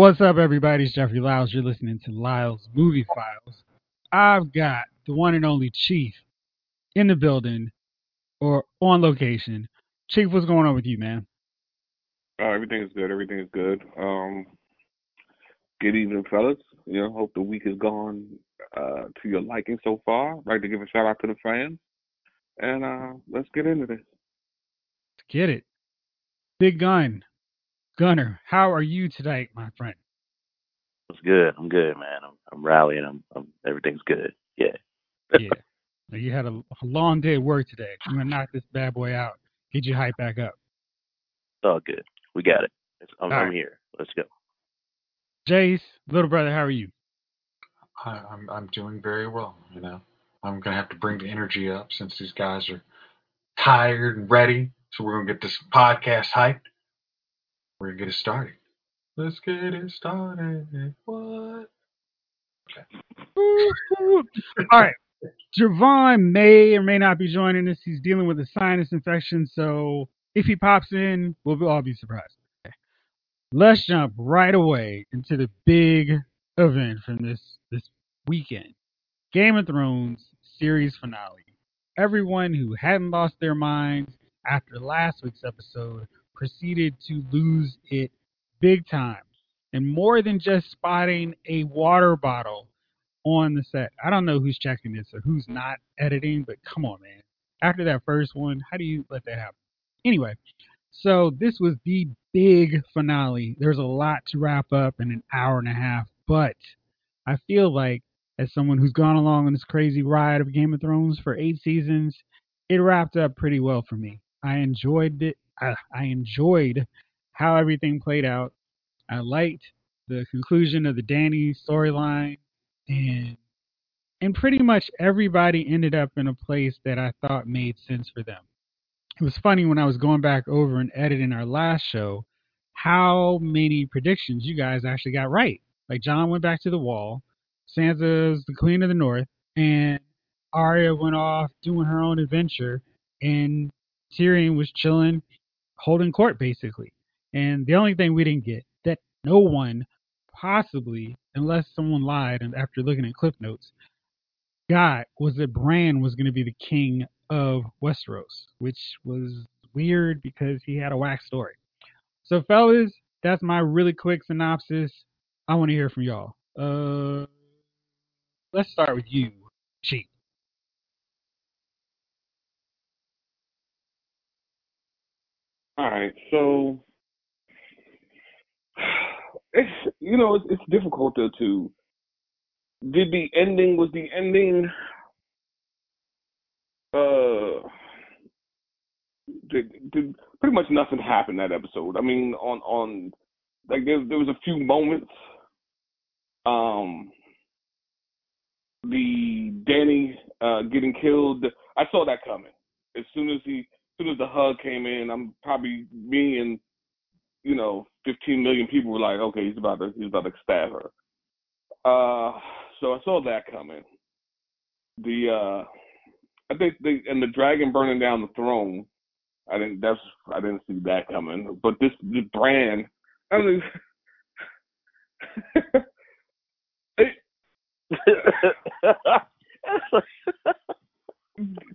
What's up, everybody? It's Jeffrey Lyles. You're listening to Lyles Movie Files. I've got the one and only Chief in the building or on location. Chief, what's going on with you, man? Uh, everything is good. Everything is good. Um, good evening, fellas. You know, hope the week has gone uh, to your liking so far. I'd like to give a shout out to the fans, and uh, let's get into this. Let's get it. Big Gun, Gunner, how are you today, my friend? It's good. I'm good, man. I'm, I'm rallying. I'm, I'm everything's good. Yeah. yeah. Now, you had a, a, long day of work today. I'm gonna knock this bad boy out. Get you hyped back up. It's all good. We got it. I'm, I'm here. Let's go. Jace, little brother, how are you? I, I'm I'm doing very well. You know, I'm gonna have to bring the energy up since these guys are tired and ready. So we're gonna get this podcast hyped. We're gonna get it started. Let's get it started. What? Okay. All right. Javon may or may not be joining us. He's dealing with a sinus infection, so if he pops in, we'll all be surprised. Okay. Let's jump right away into the big event from this this weekend. Game of Thrones series finale. Everyone who hadn't lost their minds after last week's episode proceeded to lose it big time. And more than just spotting a water bottle on the set. I don't know who's checking this or who's not editing, but come on, man. After that first one, how do you let that happen? Anyway, so this was the big finale. There's a lot to wrap up in an hour and a half, but I feel like as someone who's gone along on this crazy ride of Game of Thrones for eight seasons, it wrapped up pretty well for me. I enjoyed it. I, I enjoyed how everything played out. I liked the conclusion of the Danny storyline, and and pretty much everybody ended up in a place that I thought made sense for them. It was funny when I was going back over and editing our last show, how many predictions you guys actually got right. Like Jon went back to the wall, Sansa's the Queen of the North, and Arya went off doing her own adventure, and Tyrion was chilling, holding court basically. And the only thing we didn't get that no one possibly, unless someone lied and after looking at clip notes, got was that Bran was going to be the king of Westeros, which was weird because he had a whack story. So, fellas, that's my really quick synopsis. I want to hear from y'all. Uh, let's start with you, Chief. All right, so it's you know it's, it's difficult to, to did the ending was the ending uh did, did pretty much nothing happened that episode. I mean on on like there there was a few moments um the Danny uh getting killed I saw that coming. As soon as he soon as the hug came in, I'm probably me and you know, 15 million people were like, okay, he's about to he's about to stab her. Uh, so I saw that coming. The uh, I think the and the dragon burning down the throne. I didn't that's I didn't see that coming. But this the Bran, I mean.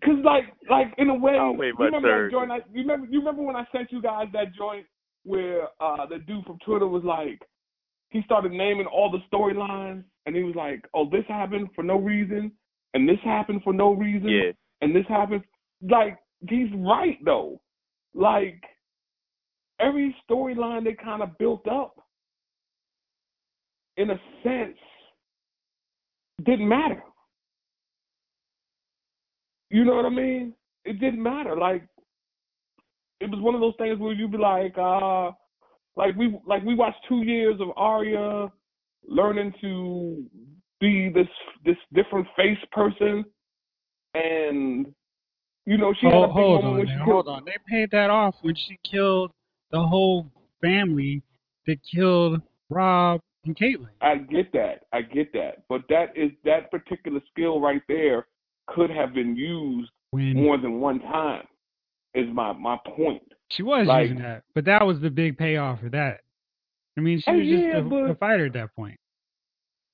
Cause like like in a way, I'll wait you remember that joint? I, you remember you remember when I sent you guys that joint where uh the dude from Twitter was like, he started naming all the storylines, and he was like, "Oh, this happened for no reason, and this happened for no reason, Yeah. and this happened." Like he's right though. Like every storyline they kind of built up, in a sense, didn't matter. You know what I mean? It didn't matter. Like it was one of those things where you'd be like, uh, like we like we watched two years of Arya learning to be this this different face person, and you know she had a Hold, on, when she now, killed. hold on. They paid that off when she killed the whole family that killed Robb and Catelyn. I get that, I get that, but that is that particular skill right there could have been used When more than one time. Is my my point. she was like- using that, but that was the big payoff for that. I mean, she Oh, was just a, but- a fighter at that point.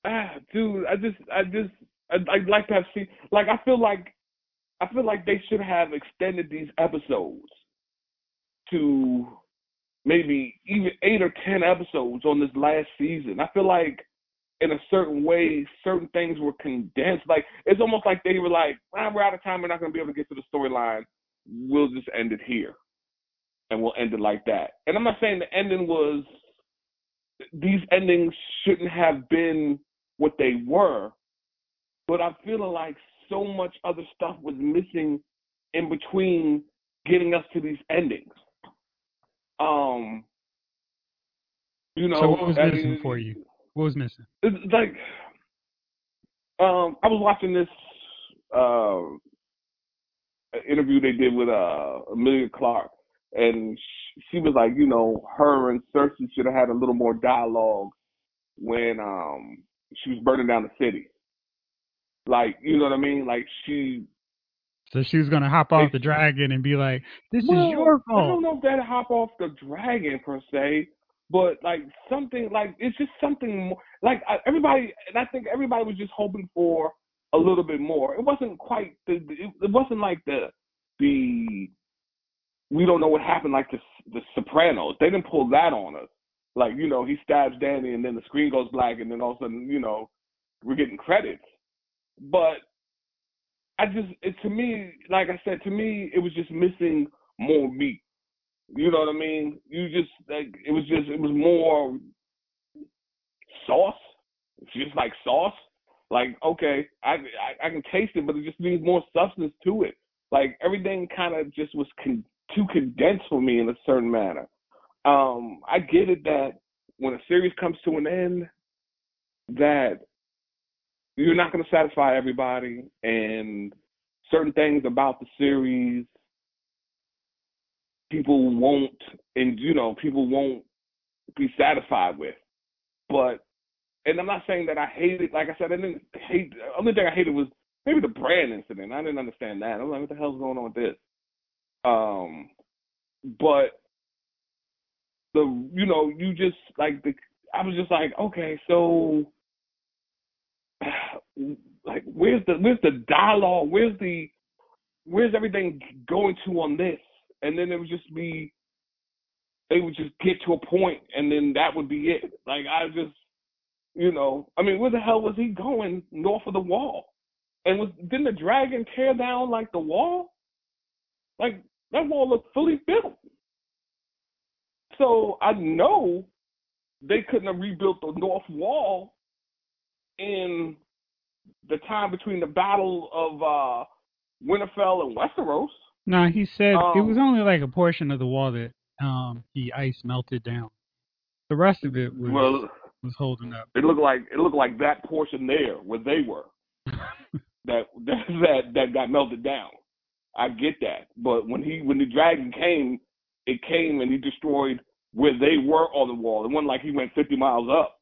ah, dude, I just, I just, I, I'd like to have seen. Like, I feel like, I feel like they should have extended these episodes to maybe even eight or ten episodes on this last season. I feel like, in a certain way, certain things were condensed. Like, it's almost like they were like, we're out of time. We're not going to be able to get to the storyline. We'll just end it here, and we'll end it like that. And I'm not saying the ending was. These endings shouldn't have been what they were, but I'm feeling like so much other stuff was missing in between getting us to these endings. Um, you know, so what was missing for you? What was missing? It's like, um, I was watching this uh, interview they did with uh, Emilia Clarke, and sh- she was like, you know, her and Cersei should have had a little more dialogue when um she was burning down the city. Like, you know what I mean? Like she So she was gonna hop off the dragon and be like, "This well, is your I don't know if that hop off the dragon per se, but like something like it's just something more. Like I- everybody, and I think everybody was just hoping for a little bit more. It wasn't quite the. It, it wasn't like the the. We don't know what happened like the the Sopranos. They didn't pull that on us. Like you know, he stabs Danny, and then the screen goes black, and then all of a sudden, you know, we're getting credits. But I just, it, to me, like I said, to me, it was just missing more meat. You know what I mean? You just like it was just it was more sauce. It's just like sauce. Like okay, I, I I can taste it, but it just needs more substance to it. Like everything kind of just was con- too condensed for me in a certain manner. Um, I get it that when a series comes to an end, that you're not going to satisfy everybody, and certain things about the series people won't, and you know, people won't be satisfied with. But, and I'm not saying that I hated. Like I said, I didn't hate. The only thing I hated was maybe the Bran incident. I didn't understand that. I was like, what the hell's going on with this? Um, but the, you know, you just like the. I was just like, okay, so like where's the where's the dialogue where's the where's everything going to on this and then it would just be they would just get to a point and then that would be it. Like i just you know i mean where the hell was he going north of the wall? And was didn't the dragon tear down like the wall? Like that wall looked fully built. So i know they couldn't have rebuilt the north wall in the time between the battle of uh Winterfell and Westeros. No, he said it Um, was only like a portion of the wall that um the ice melted down. The rest of it was Well, was holding up. it looked like it looked like that portion there where they were that that that, that got melted down. I get that, but when he when the dragon came, it came and he destroyed where they were on the wall. It wasn't like he went 50 miles up.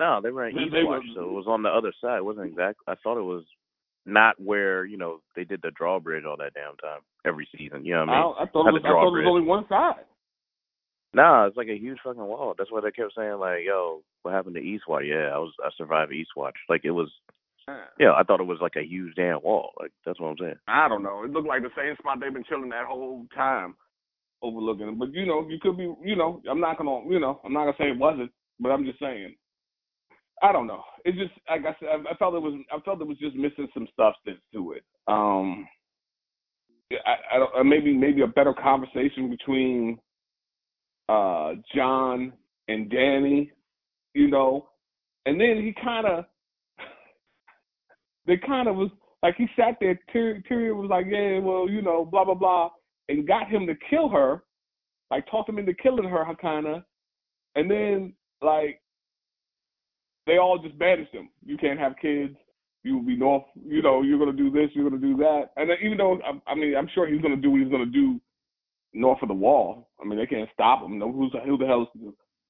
No, they were in They- East they Watch, were- so it was on the other side. It wasn't exact. I thought it was not where you know they did the drawbridge all that damn time every season. You know what I I, mean? I thought Not it was, I thought it was only one side. Nah, it's like a huge fucking wall. That's why they kept saying like, "Yo, what happened to East Watch?" Yeah, I was I survived East Watch. Like it was. Yeah, I thought it was like a huge damn wall. Like that's what I'm saying. I don't know. It looked like the same spot they've been chilling that whole time, overlooking it. But you know, you could be. You know, I'm not gonna. You know, I'm not gonna say it wasn't, but I'm just saying. I don't know. It just like I said, I, felt it was. I felt it was just missing some substance to it. Um, I, I don't. uh, Maybe maybe a better conversation between uh Jon and Danny. You know, and then he kind of. They kind of was like he sat there. Tyrion was like, "Yeah, well, you know, blah blah blah," and got him to kill her, like talked him into killing her, kind of. And then like they all just banished him. You can't have kids. You will be north. You know, you're gonna do this. You're gonna do that. And then even though I, I mean, I'm sure he's gonna do what he's gonna do north of the wall. I mean, they can't stop him. No, who's who the hell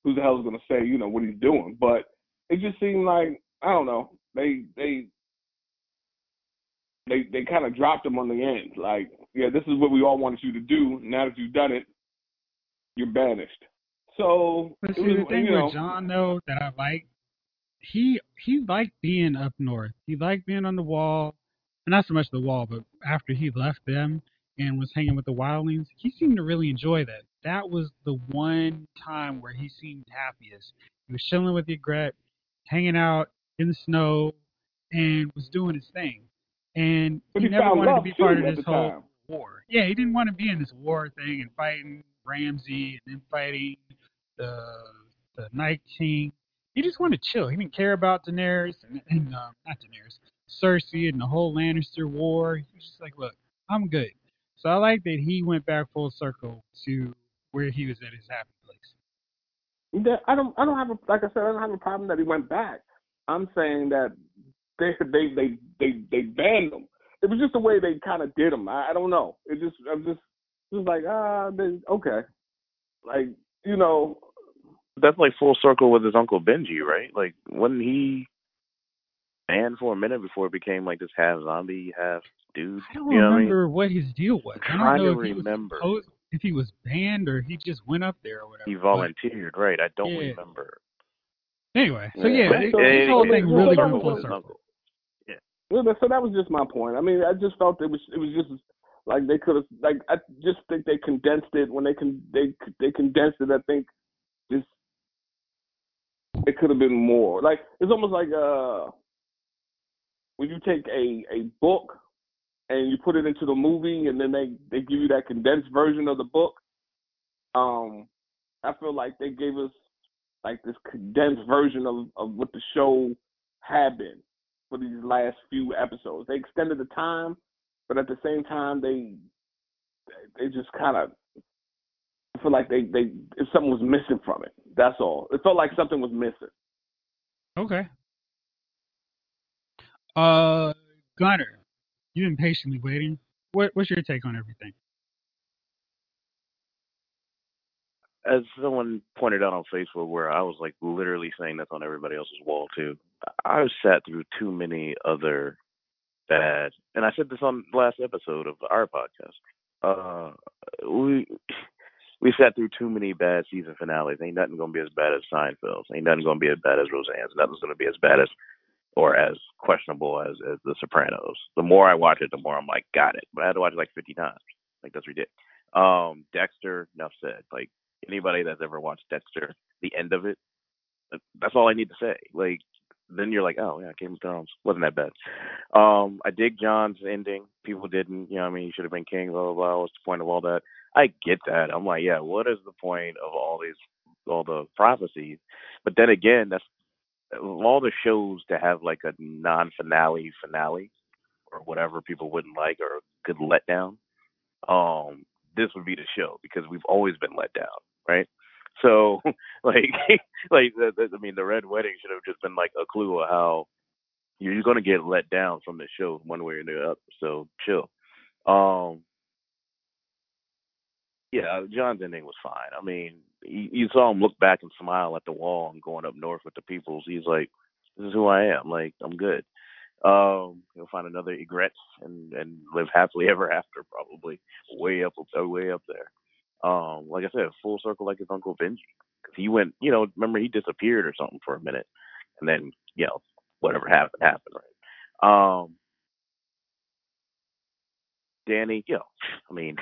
who the hell is gonna say you know what he's doing? But it just seemed like I don't know. They they they they kind of dropped him on the end. Like, yeah, this is what we all wanted you to do. Now that you've done it, you're banished. So But see, was, the thing you know, with Jon though that I like, he he liked being up north. He liked being on the wall, and not so much the wall, but after he left them and was hanging with the wildlings, he seemed to really enjoy that. That was the one time where he seemed happiest. He was chilling with Ygritte, hanging out in the snow, and was doing his thing. And But he he never wanted to be part of this whole time. war. Yeah, he didn't want to be in this war thing and fighting Ramsay and then fighting the the Night King. He just wanted to chill. He didn't care about Daenerys and, and um, not Daenerys, Cersei and the whole Lannister war. He was just like, look, I'm good. So I like that he went back full circle to where he was at his happy place. I don't I don't have a like I said I don't have a problem that he went back. I'm saying that they they they they they banned him. It was just the way they kind of did him. I, I don't know. It just I'm just just like ah they, okay, like you know That's like full circle with his uncle Benji, right? Like, wasn't he banned for a minute before it became like this half zombie, half dude? I don't you know remember what his deal was. I'm I don't know trying if to he was remember. supposed, if he was banned or he just went up there or what whatever. I mean? He But volunteered, right? I don't Yeah. remember. anyway, so Yeah. yeah, But it- so- this whole thing really that went full circle. Yeah. Well, that- so that was just my point. I mean, I just felt it was it was just like they could have like I just think they condensed it when they can they they condensed it. I think just it could have been more. Like it's almost like uh when you take a a book and you put it into the movie and then they they give you that condensed version of the book. Um, I feel like they gave us like this condensed version of of what the show had been for these last few episodes. They extended the time, but at the same time, they they just kind of feel like they they if something was missing from it. That's all. It felt like something was missing. Okay. Uh, Gunner, you've been patiently waiting. What what's your take on everything? As someone pointed out on Facebook, where I was like literally saying that's on everybody else's wall too. I sat through too many other bad, and I said this on the last episode of our podcast. Uh, we we sat through too many bad season finales. Ain't nothing gonna be as bad as Seinfeld's. Ain't nothing gonna be as bad as Roseanne's. Nothing's gonna be as bad as or as questionable as as The Sopranos. The more I watch it, the more I'm like, got it. But I had to watch it like 50 times. Like that's ridiculous. Um, Dexter, enough said. Like anybody that's ever watched Dexter, the end of it, that's all I need to say. Like then you're like, oh yeah, Game of Thrones wasn't that bad. Um, I dig Jon's ending. People didn't, you know, I mean, he should have been king. Blah blah blah. What's the point of all that? I get that. I'm like, yeah, what is the point of all these, all the prophecies? But then again, that's all the shows to have like a non-finale finale or whatever people wouldn't like or a good letdown. Um, this would be the show because we've always been let down, right? So, like, like I mean, the Red Wedding should have just been like a clue of how you're going to get let down from the show one way or the other. So chill. Um, yeah, Jon's ending was fine. I mean, you, you saw him look back and smile at the wall and going up north with the peoples. He's like, "This is who I am. Like, I'm good." Um, he'll find another Ygritte and and live happily ever after, probably way up, way up there. Um, like I said, full circle like his uncle Benji, because he went, you know, remember he disappeared or something for a minute, and then you know whatever happened happened, right? Um, Danny, you know, I mean,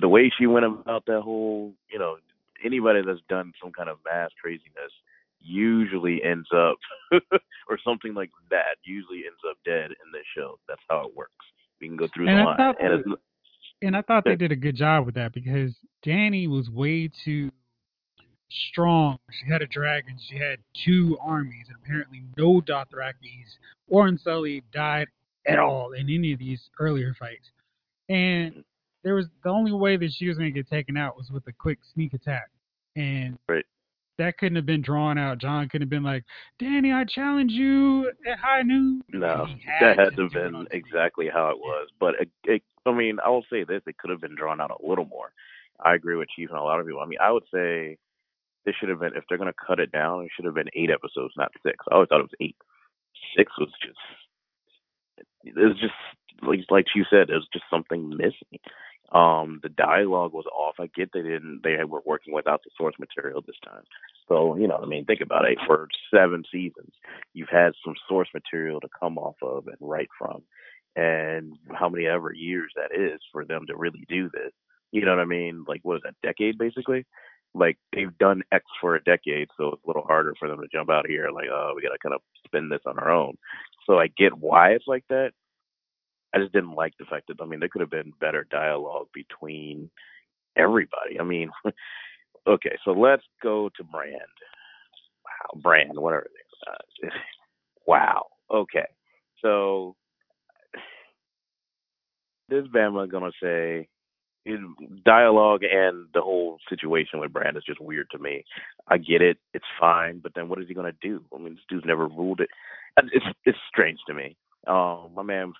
the way she went about that whole, you know, anybody that's done some kind of mass craziness usually ends up, or something like that, usually ends up dead in this show. That's how it works. We can go through And the I line, thought and it's And I thought they did a good job with that because Danny was way too strong. She had a dragon. She had two armies, and apparently no Dothrakis or Unsullied died at all in any of these earlier fights. And there was the only way that she was going to get taken out was with a quick sneak attack, and Right. that couldn't have been drawn out. Jon couldn't have been like, "Danny, I challenge you at high noon." No, He that had to have been exactly how it was. But it, it, I mean, I will say this: it could have been drawn out a little more. I agree with Chief and a lot of people. I mean, I would say this should have been if they're going to cut it down, it should have been eight episodes, not six. I always thought it was eight. Six was just it was just like like you said, it was just something missing. Um, the dialogue was off. I get they didn't they were working without the source material this time. So, you know, I mean, think about it. For seven seasons, you've had some source material to come off of and write from. And how many ever years that is for them to really do this. You know what I mean? Like what is that, decade basically? Like they've done X for a decade, so it's a little harder for them to jump out here like, oh, we gotta kind of spin this on our own. So I get why it's like that. I just didn't like the fact that I mean there could have been better dialogue between everybody. I mean, okay, so let's go to Bran. Wow, Bran, whatever. Uh, wow. Okay, so this Bama gonna say dialogue and the whole situation with Bran is just weird to me. I get it, it's fine, but then what is he gonna do? I mean, this dude's never ruled it. It's it's strange to me. Um, my man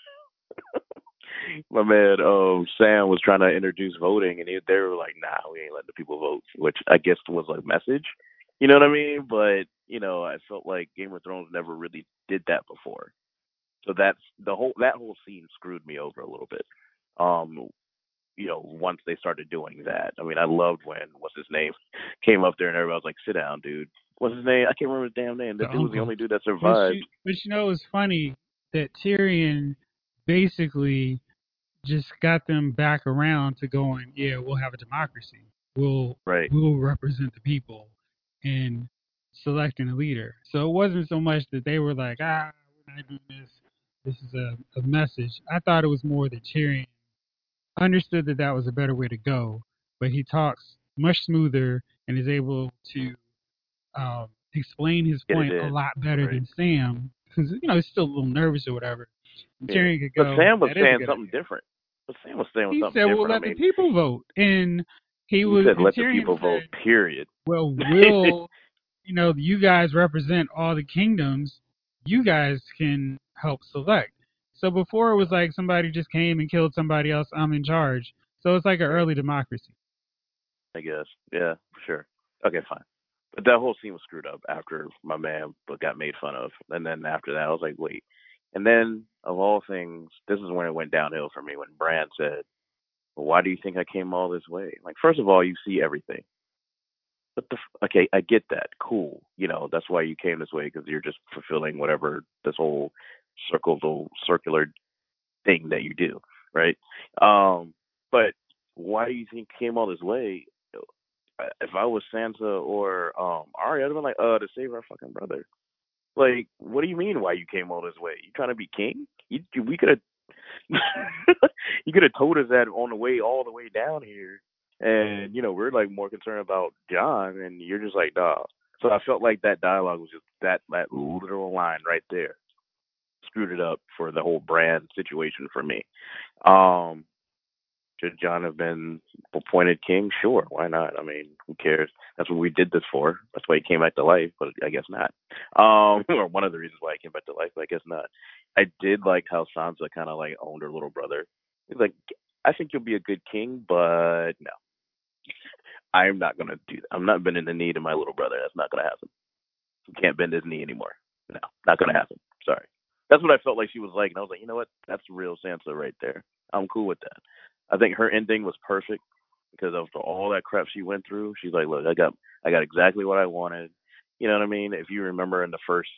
my man um Sam was trying to introduce voting, and he, they were like, "Nah, we ain't letting the people vote," which I guess was like message. You know what I mean? But you know, I felt like Game of Thrones never really did that before. So that's the whole that whole scene screwed me over a little bit. Um, you know, once they started doing that. I mean, I loved when what's his name came up there and everybody was like, "Sit down, dude." What's his name? I can't remember his damn name. That dude was the only dude that survived. But you, but you know, it's funny that Tyrion basically just got them back around to going, yeah, we'll have a democracy. We'll right. we'll represent the people in selecting a leader. So it wasn't so much that they were like, ah, we're not doing this. This is a, a message. I thought it was more that Tyrion understood that that was a better way to go, but he talks much smoother and is able to um, explain his point a lot better right. than Sam because you know he's still a little nervous or whatever. Yeah. could go, but Sam was saying something idea. different. But Sam was saying he something said, different. "Well, let I mean, the people vote," and he, he was said, "Let the people said, vote." Period. Well, will you know you guys represent all the kingdoms? You guys can help select. So before it was like somebody just came and killed somebody else. I'm in charge. So it's like an early democracy. I guess. Yeah, sure. Okay, fine. But that whole scene was screwed up after my man but got made fun of, and then after that, I was like, wait. And then, of all things, this is when it went downhill for me when Bran said, well, "Why do you think I came all this way?" Like, first of all, you see everything. But the okay, I get that. Cool. You know, that's why you came this way because you're just fulfilling whatever this whole circle, circular thing that you do, right? Um, but why do you think came all this way? If I was Sansa or um Arya, I'd have been like, uh, to save our fucking brother. Like, what do you mean? Why you came all this way? You trying to be king? You, we could have, you could have told us that on the way all the way down here, and you know we're like more concerned about Jon, and you're just like, nah. So I felt like that dialogue was just that that literal line right there screwed it up for the whole Bran situation for me. Um, should Jon have been appointed king? Sure, why not? I mean, who cares? That's what we did this for. That's why he came back to life, but I guess not. Um, or one of the reasons why he came back to life, but I guess not. I did like how Sansa kind of like owned her little brother. He's like, I think you'll be a good king, but no, I'm not gonna do that. I'm not bending the knee to my little brother. That's not gonna happen. He can't bend his knee anymore. No, not gonna happen. Sorry. That's what I felt like she was like, and I was like, you know what? That's real Sansa right there. I'm cool with that. I think her ending was perfect because of all that crap she went through. She's like, look, I got I got exactly what I wanted. You know what I mean? If you remember in the first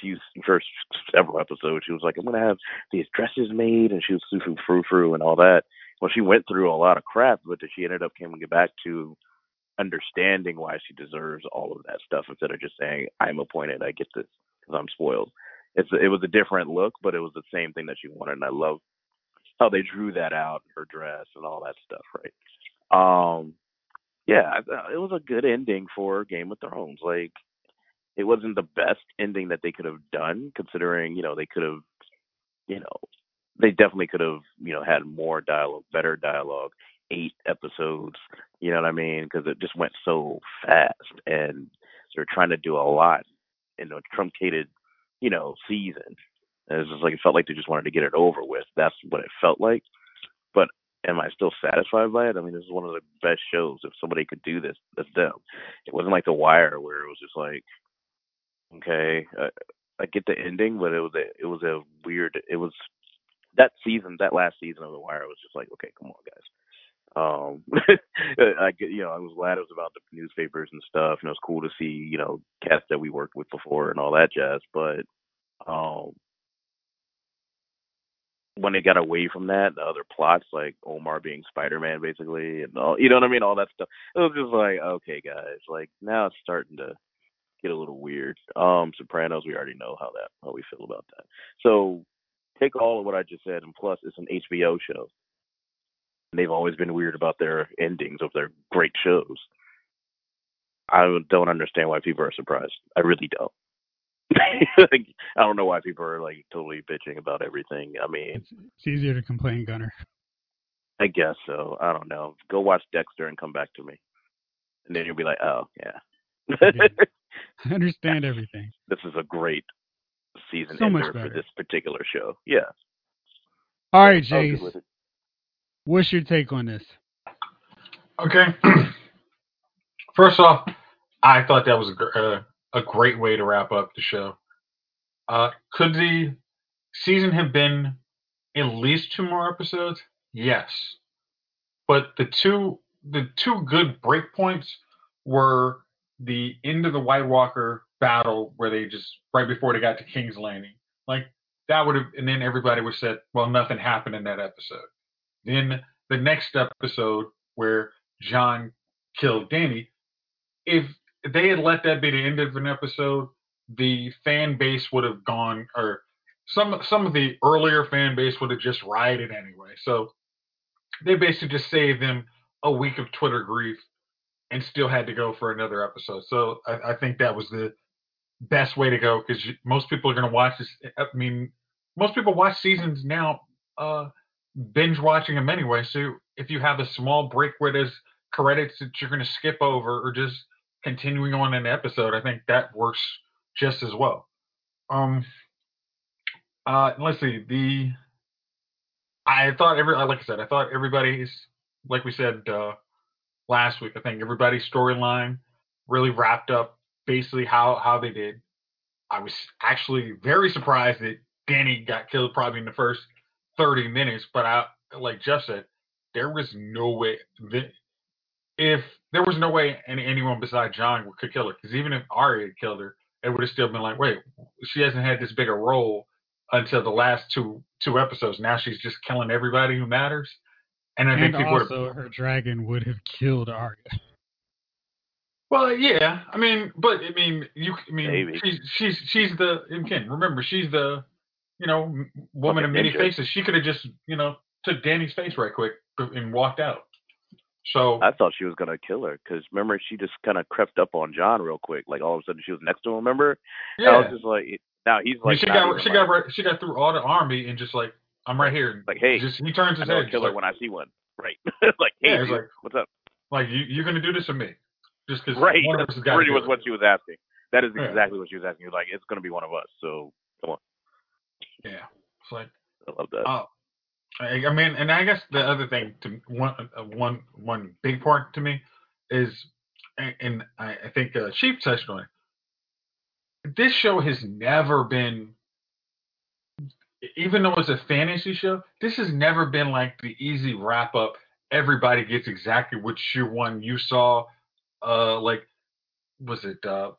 few first several episodes, she was like, I'm gonna have these dresses made, and she was super frou frou and all that. Well, she went through a lot of crap, but she ended up coming back to understanding why she deserves all of that stuff instead of just saying, I'm appointed, I get this because I'm spoiled. It's it was a different look, but it was the same thing that she wanted, and I love how they drew that out, her dress and all that stuff, right? Um, yeah, it was a good ending for Game of Thrones. Like, it wasn't the best ending that they could have done, considering you know they could have, you know, they definitely could have you know had more dialogue, better dialogue, eight episodes. You know what I mean? Because it just went so fast, and they're trying to do a lot in a truncated, you know, season. And it's just like it felt like they just wanted to get it over with. That's what it felt like. But am I still satisfied by it? I mean, this is one of the best shows. If somebody could do this, that's them. It wasn't like The Wire where it was just like, okay, uh, I get the ending, but it was a it was a weird. It was that season, that last season of The Wire was just like, okay, come on, guys. Um, I get, you know, I was glad it was about the newspapers and stuff, and it was cool to see, you know, cats that we worked with before and all that jazz. But um, when they got away from that, the other plots like Omar being Spider Man, basically, and all, you know what I mean, all that stuff. It was just like, okay, guys, like now it's starting to get a little weird. Um, Sopranos, we already know how that how we feel about that. So take all of what I just said, and plus it's an HBO show. And they've always been weird about their endings of their great shows. I don't understand why people are surprised. I really don't. Like, I don't know why people are like totally bitching about everything. I mean, It's, it's easier to complain, Gunner. I guess so. I don't know. Go watch Dexter and come back to me, and then you'll be like, oh yeah, Okay. I understand everything. this is a great season So much ender for better. this particular show. Yeah. All right, I was good Jace, with it. what's your take on this? Okay. First off, I thought that was a, gr- uh, a great way to wrap up the show. Uh, could the season have been at least two more episodes? Yes. But the two the two good break points were the end of the White Walker battle where they just right before they got to King's Landing. Like that would have and then everybody would said, Well, nothing happened in that episode. Then the next episode where Jon killed Danny, if they had let that be the end of an episode, the fan base would have gone, or some some of the earlier fan base would have just rioted anyway. So they basically just saved them a week of Twitter grief and still had to go for another episode. So I, I think that was the best way to go because most people are going to watch this. I mean, most people watch seasons now, uh, binge watching them anyway. So if you have a small break where there's credits that you're going to skip over or just continuing on an episode, I think that works just as well. Um, uh, let's see. The I thought every like I said, I thought everybody's like we said uh, last week. I think everybody's storyline really wrapped up basically how how they did. I was actually very surprised that Danny got killed probably in the first 30 minutes, but I like Jeff said, there was no way if there was no way any, anyone besides Jon could kill her, because even if Arya had killed her, it would have still been like, wait, she hasn't had this big a role until the last two two episodes. Now she's just killing everybody who matters. And I And think people would also, her dragon would have killed Arya. Well, yeah. I mean, but I mean, you. I mean, Maybe. she's she's she's the again. Remember, she's the you know m- woman of many ninja. faces. She could have just you know took Danny's face right quick and walked out. So I thought she was gonna kill her because remember she just kind of crept up on Jon real quick. Like all of a sudden she was next to him. Remember? Yeah. I yeah, was just like, now he's I like, she got she like, got right, she got through all the army and just like I'm right here. like, hey, just he turns I his know head. just killer like, when I see one. Right? like, hey, Yeah, dude, like- what's up? like you you're gonna do this to me, just because Right. one of us That's has got to pretty it. what she was asking. That is Yeah. exactly what she was asking. You're like, it's gonna be one of us. So come on. Yeah, it's like. I love that. Uh, I, mean, and I guess the other thing to one uh, one one big part to me is, and, and I, I think uh, Chief touched on it. This show has never been, even though it's a fantasy show, this has never been like the easy wrap up. Everybody gets exactly what you one you saw. Uh, like, was it? Uh,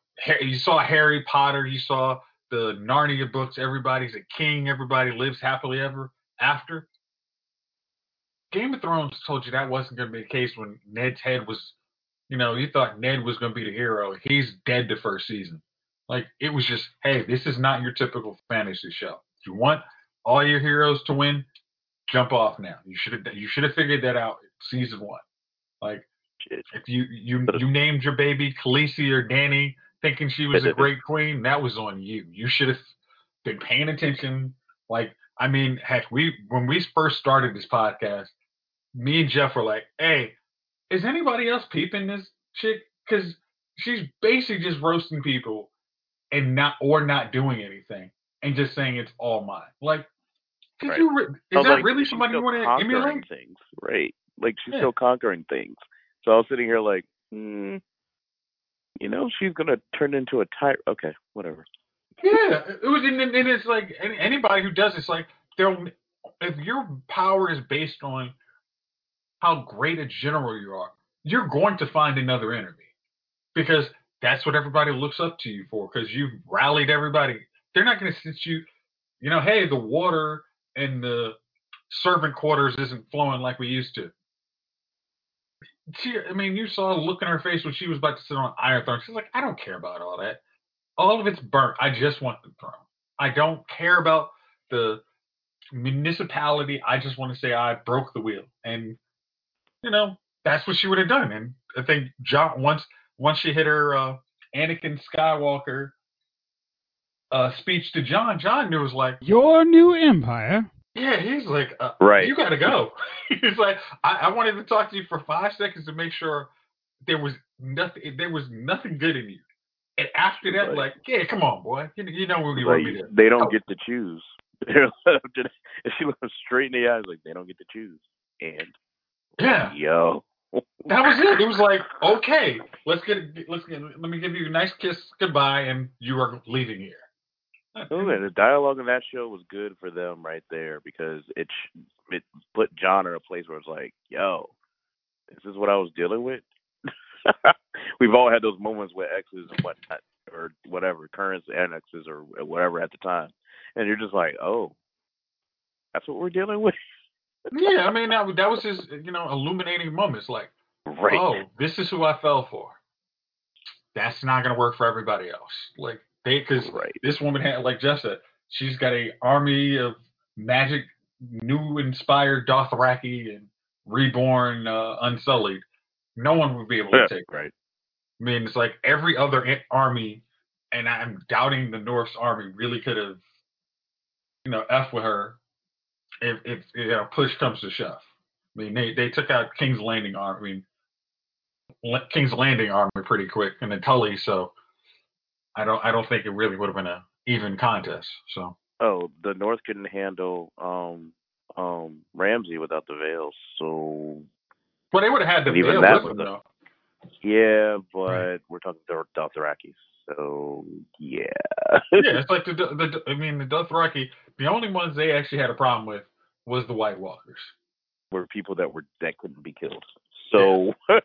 you saw Harry Potter. You saw the Narnia books. Everybody's a king. Everybody lives happily ever after. Game of Thrones told you that wasn't going to be the case when Ned's head was, you know, you thought Ned was going to be the hero. He's dead the first season. Like it was just, hey, this is not your typical fantasy show. If you want all your heroes to win, jump off now. You should have you should have figured that out season one. Like if you you you named your baby Khaleesi or Danny thinking she was a great queen, that was on you. You should have been paying attention. Like I mean, heck, we when we first started this podcast, me and Jeff were like, "Hey, is anybody else peeping this chick? Because she's basically just roasting people and not or not doing anything and just saying it's all mine. Like, did Right. you? Re- is that like, really somebody you want to emulate? things, right? Like she's Yeah. still conquering things. So I was sitting here like, hmm, you know, she's gonna turn into a tyrant. Okay, whatever. Yeah, it was, and, and it's like anybody who does it's like they'll if your power is based on how great a general you are, you're going to find another enemy because that's what everybody looks up to you for because you've rallied everybody. They're not going to sit you, you know, hey, the water in the servant quarters isn't flowing like we used to. She, I mean, you saw a look in her face when she was about to sit on Iron Throne. She's like, I don't care about all that. All of it's burnt. I just want the throne. I don't care about the municipality. I just want to say I broke the wheel. And, you know, that's what she would have done. And I think Jon once once she hit her uh, Anakin Skywalker uh, speech to Jon, John knew was like, Your new empire. yeah, he's like, uh, Right. you got to go. he's like, I, I wanted to talk to you for five seconds to make sure there was nothing, there was nothing good in you. And after that, Right. like, yeah, come on, boy, you, you know what you want Like, me to. they don't Oh. get to choose. They're left she looks straight in the eyes, like they don't get to choose. And Yeah, yo, that was it. It was like, okay, let's get, let's get, let me give you a nice kiss goodbye, and you are leaving here. Oh, man, the dialogue in that show was good for them right there because it it put Jon in a place where it's like, yo, this is what I was dealing with. We've all had those moments with exes and whatnot, or whatever, currents and exes, or whatever at the time, and you're just like, oh, that's what we're dealing with, Yeah, I mean that was- that was his you know illuminating moments. Like, right? oh, this is who I fell for. That's not gonna work for everybody else. Like they, because right. this woman had, like Jeff said, she's got a army of magic, new inspired Dothraki and reborn uh, Unsullied. No one would be able to take. her. right. I mean, it's like every other army, and I'm doubting the North's army really could have, you know, f with her if if you know push comes to shove. I mean, they they took out King's Landing army. I mean, King's Landing army pretty quick, and then Tully. So I don't I don't think it really would have been a even contest. So Oh, the North couldn't handle um um Ramsay without the Vales, so but they would have had the Vale with them though. yeah, but Right. we're talking Dor- Dothrakis, so yeah. yeah, it's like the, the I mean the Dothraki. The only ones they actually had a problem with was the White Walkers. were people that were that couldn't be killed. So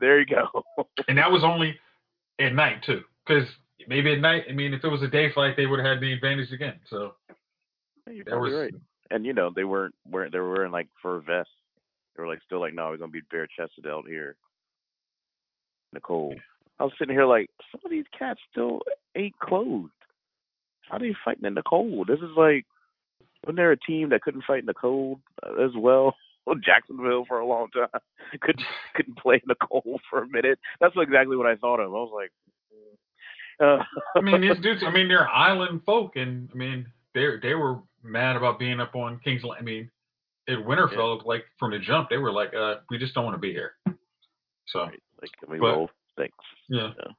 there you go. and that was only at night too. Because maybe at night, I mean, if it was a day flight, they would have had the advantage again. So You're there was right. And you know they weren't weren't they were wearing like fur vests. They were like still like no, we're gonna be bare chested out here the cold. I was sitting here like some of these cats still ain't clothed. How are they fighting in the cold? This is like wasn't there a team that couldn't fight in the cold as well? Jacksonville for a long time couldn't couldn't play in the cold for a minute. That's exactly what I thought of. I was like, uh, I mean, these dudes, I mean, they're island folk, and I mean, they they were mad about being up on King's. Land. I mean, at Winterfell, like from the jump, they were like, uh, we just don't want to be here. So Right. Like, we But- roll? Thanks. yeah. Yeah.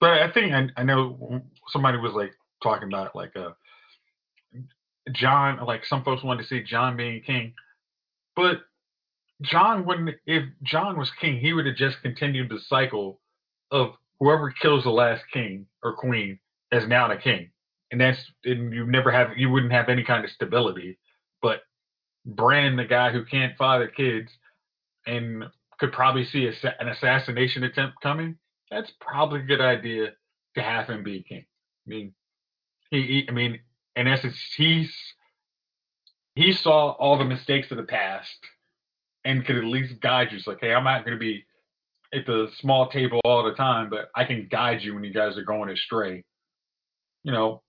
But I think I, I know somebody was like talking about like uh Jon like some folks wanted to see Jon being king. But Jon wouldn't if Jon was king, he would have just continued the cycle of whoever kills the last king or queen is now the king. And that's and you never have you wouldn't have any kind of stability. But Bran, the guy who can't father kids and could probably see a, an assassination attempt coming, that's probably a good idea to have him be king. I mean, he, he I mean, in essence, he's he saw all the mistakes of the past and could at least guide you. It's like, hey, I'm not going to be at the small table all the time, but I can guide you when you guys are going astray. You know,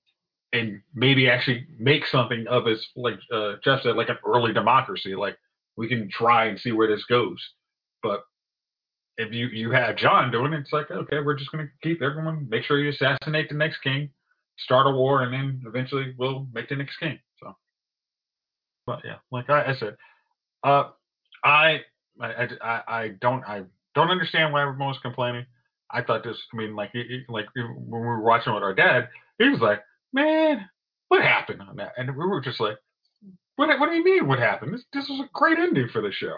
and maybe actually make something of us, like uh, Jeff said, like an early democracy. Like we can try and see where this goes. But if you you have Jon doing it, it's like okay, we're just going to keep everyone, make sure you assassinate the next king, start a war, and then eventually we'll make the next king. So, but yeah, like I, I said, uh, I, I I I don't I don't understand why everyone was complaining. I thought this. I mean, like it, it- like when we were watching with our dad, he was like, "Man, what happened on that?" And we were just like, "What? What do you mean? What happened? This this was a great ending for the show."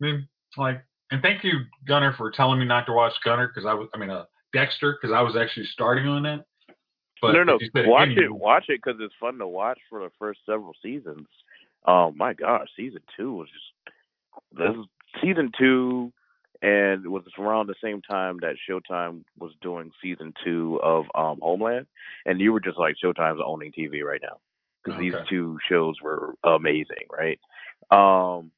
I mean, like, and thank you, Gunner, for telling me not to watch Gunner because I was, I mean, uh, Dexter because I was actually starting on that. But no, no, watch it. Watch it because it's fun to watch for the first several seasons. Oh my gosh, season two was just this is season two, and it was around the same time that Showtime was doing season two of um Homeland, and you were just like Showtime's owning TV right now because these two shows were amazing, right? Um,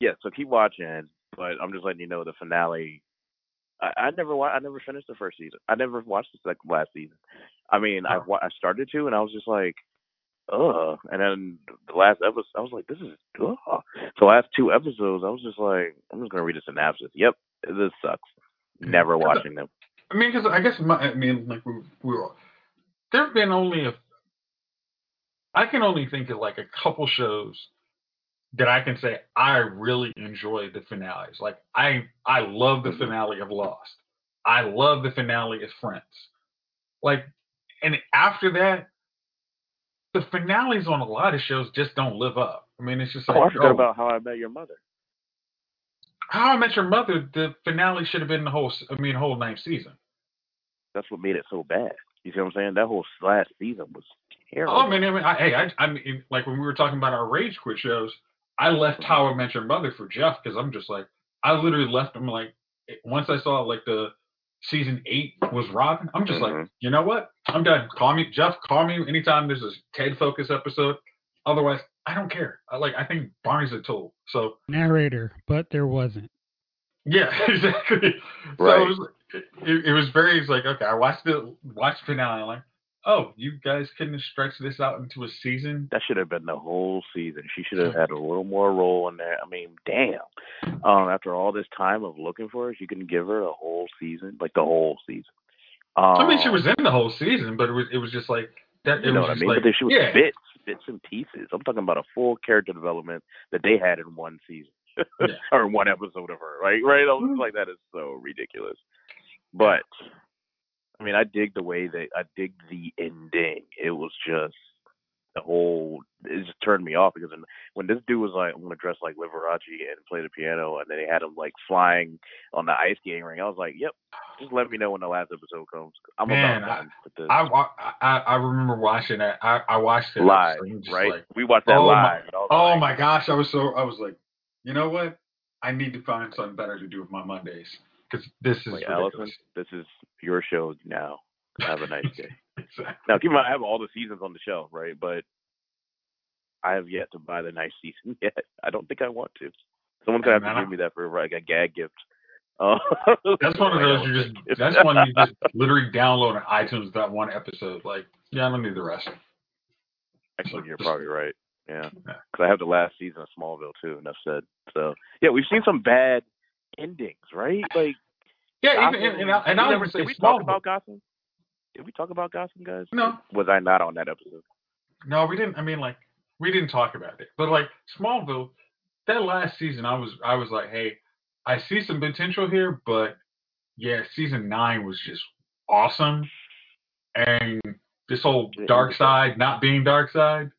yeah, so keep watching, but I'm just letting you know the finale. I, I never wa- I never finished the first season. I never watched the second last season. I mean, I wa- I started to, and I was just like, ugh. And then the last episode, I was like, this is ugh. The last two episodes, I was just like, I'm just gonna read a synopsis. Yep, this sucks. Never watching them. I mean, because I guess my, I mean, like we, we were, there have been only a, I can only think of like a couple shows that I can say I really enjoy the finales. Like I, I love the Mhm. finale of Lost. I love the finale of Friends. Like, and after that, the finales on a lot of shows just don't live up. I mean, it's just like Oh, I forgot oh, about How I Met Your Mother. How I Met Your Mother. The finale should have been the whole. I mean, whole ninth season. That's what made it so bad. You see what I'm saying? That whole last season was terrible. Oh, man, I mean, I, hey, I, I mean, like when we were talking about our rage quit shows, I left How I Met Your Mother for Jeff because I'm just like, I literally left him like once I saw like the season eight was Robin, I'm just like, Mhm. you know what? I'm done. Call me Jeff. Call me anytime there's a Ted Focus episode. Otherwise, I don't care. I like. I think Barney's a tool. So Narrator, but there wasn't. yeah, exactly. So Right. it was, it, it was very. It's like okay, I watched the watched the finale. I'm like, oh, you guys couldn't have stretched this out into a season. That should have been the whole season. She should have had a little more role in there. I mean, damn. Um, after all this time of looking for her, you can give her a whole season, like the whole season. Um, I mean, she was in the whole season, but it was it was just like that. It You know was what I mean? like but then she was yeah, bits, bits and pieces. I'm talking about a full character development that they had in one season or one episode of her. Right, right. I was like, that is so ridiculous. But I mean, I dig the way that I dig the ending. It was just the whole. It just turned me off because when, this dude was like, "I'm gonna dress like Liberace and play the piano," and then they had him like flying on the ice skating ring, I was like, "Yep." Just let me know when the last episode comes. I'm Man, about done. I, I I remember watching that. I, I watched it live, right? like, we watched that oh my- live. was oh like, my gosh, I was so I was like, you know what? I need to find something better to do with my Mondays because this is Like. Allison, this is your show now. Have a nice day. Exactly. now, keep in mind, I have all the seasons on the shelf, right? But I have yet to buy the nice season yet. I don't think I want to. Someone's gonna have to give me that for like a gag gift. Uh, That's one of those you just. That's one you just literally download on iTunes that one episode. Like, yeah, I don't need the rest. Actually, you're probably right. Yeah, Yeah. because I have the last season of Smallville too. Enough said. So yeah, we've seen some bad endings, right? Like, Yeah, Gotham, even and, and, I- and we I never- say did we talk about Gotham? Did we talk about Gotham, guys? No. Was I not on that episode? No, we didn't. I mean, like, we didn't talk about it. But like Smallville, that last season, I was I was like, hey, I see some potential here, but yeah, season nine was just awesome, and this whole dark side not being dark side.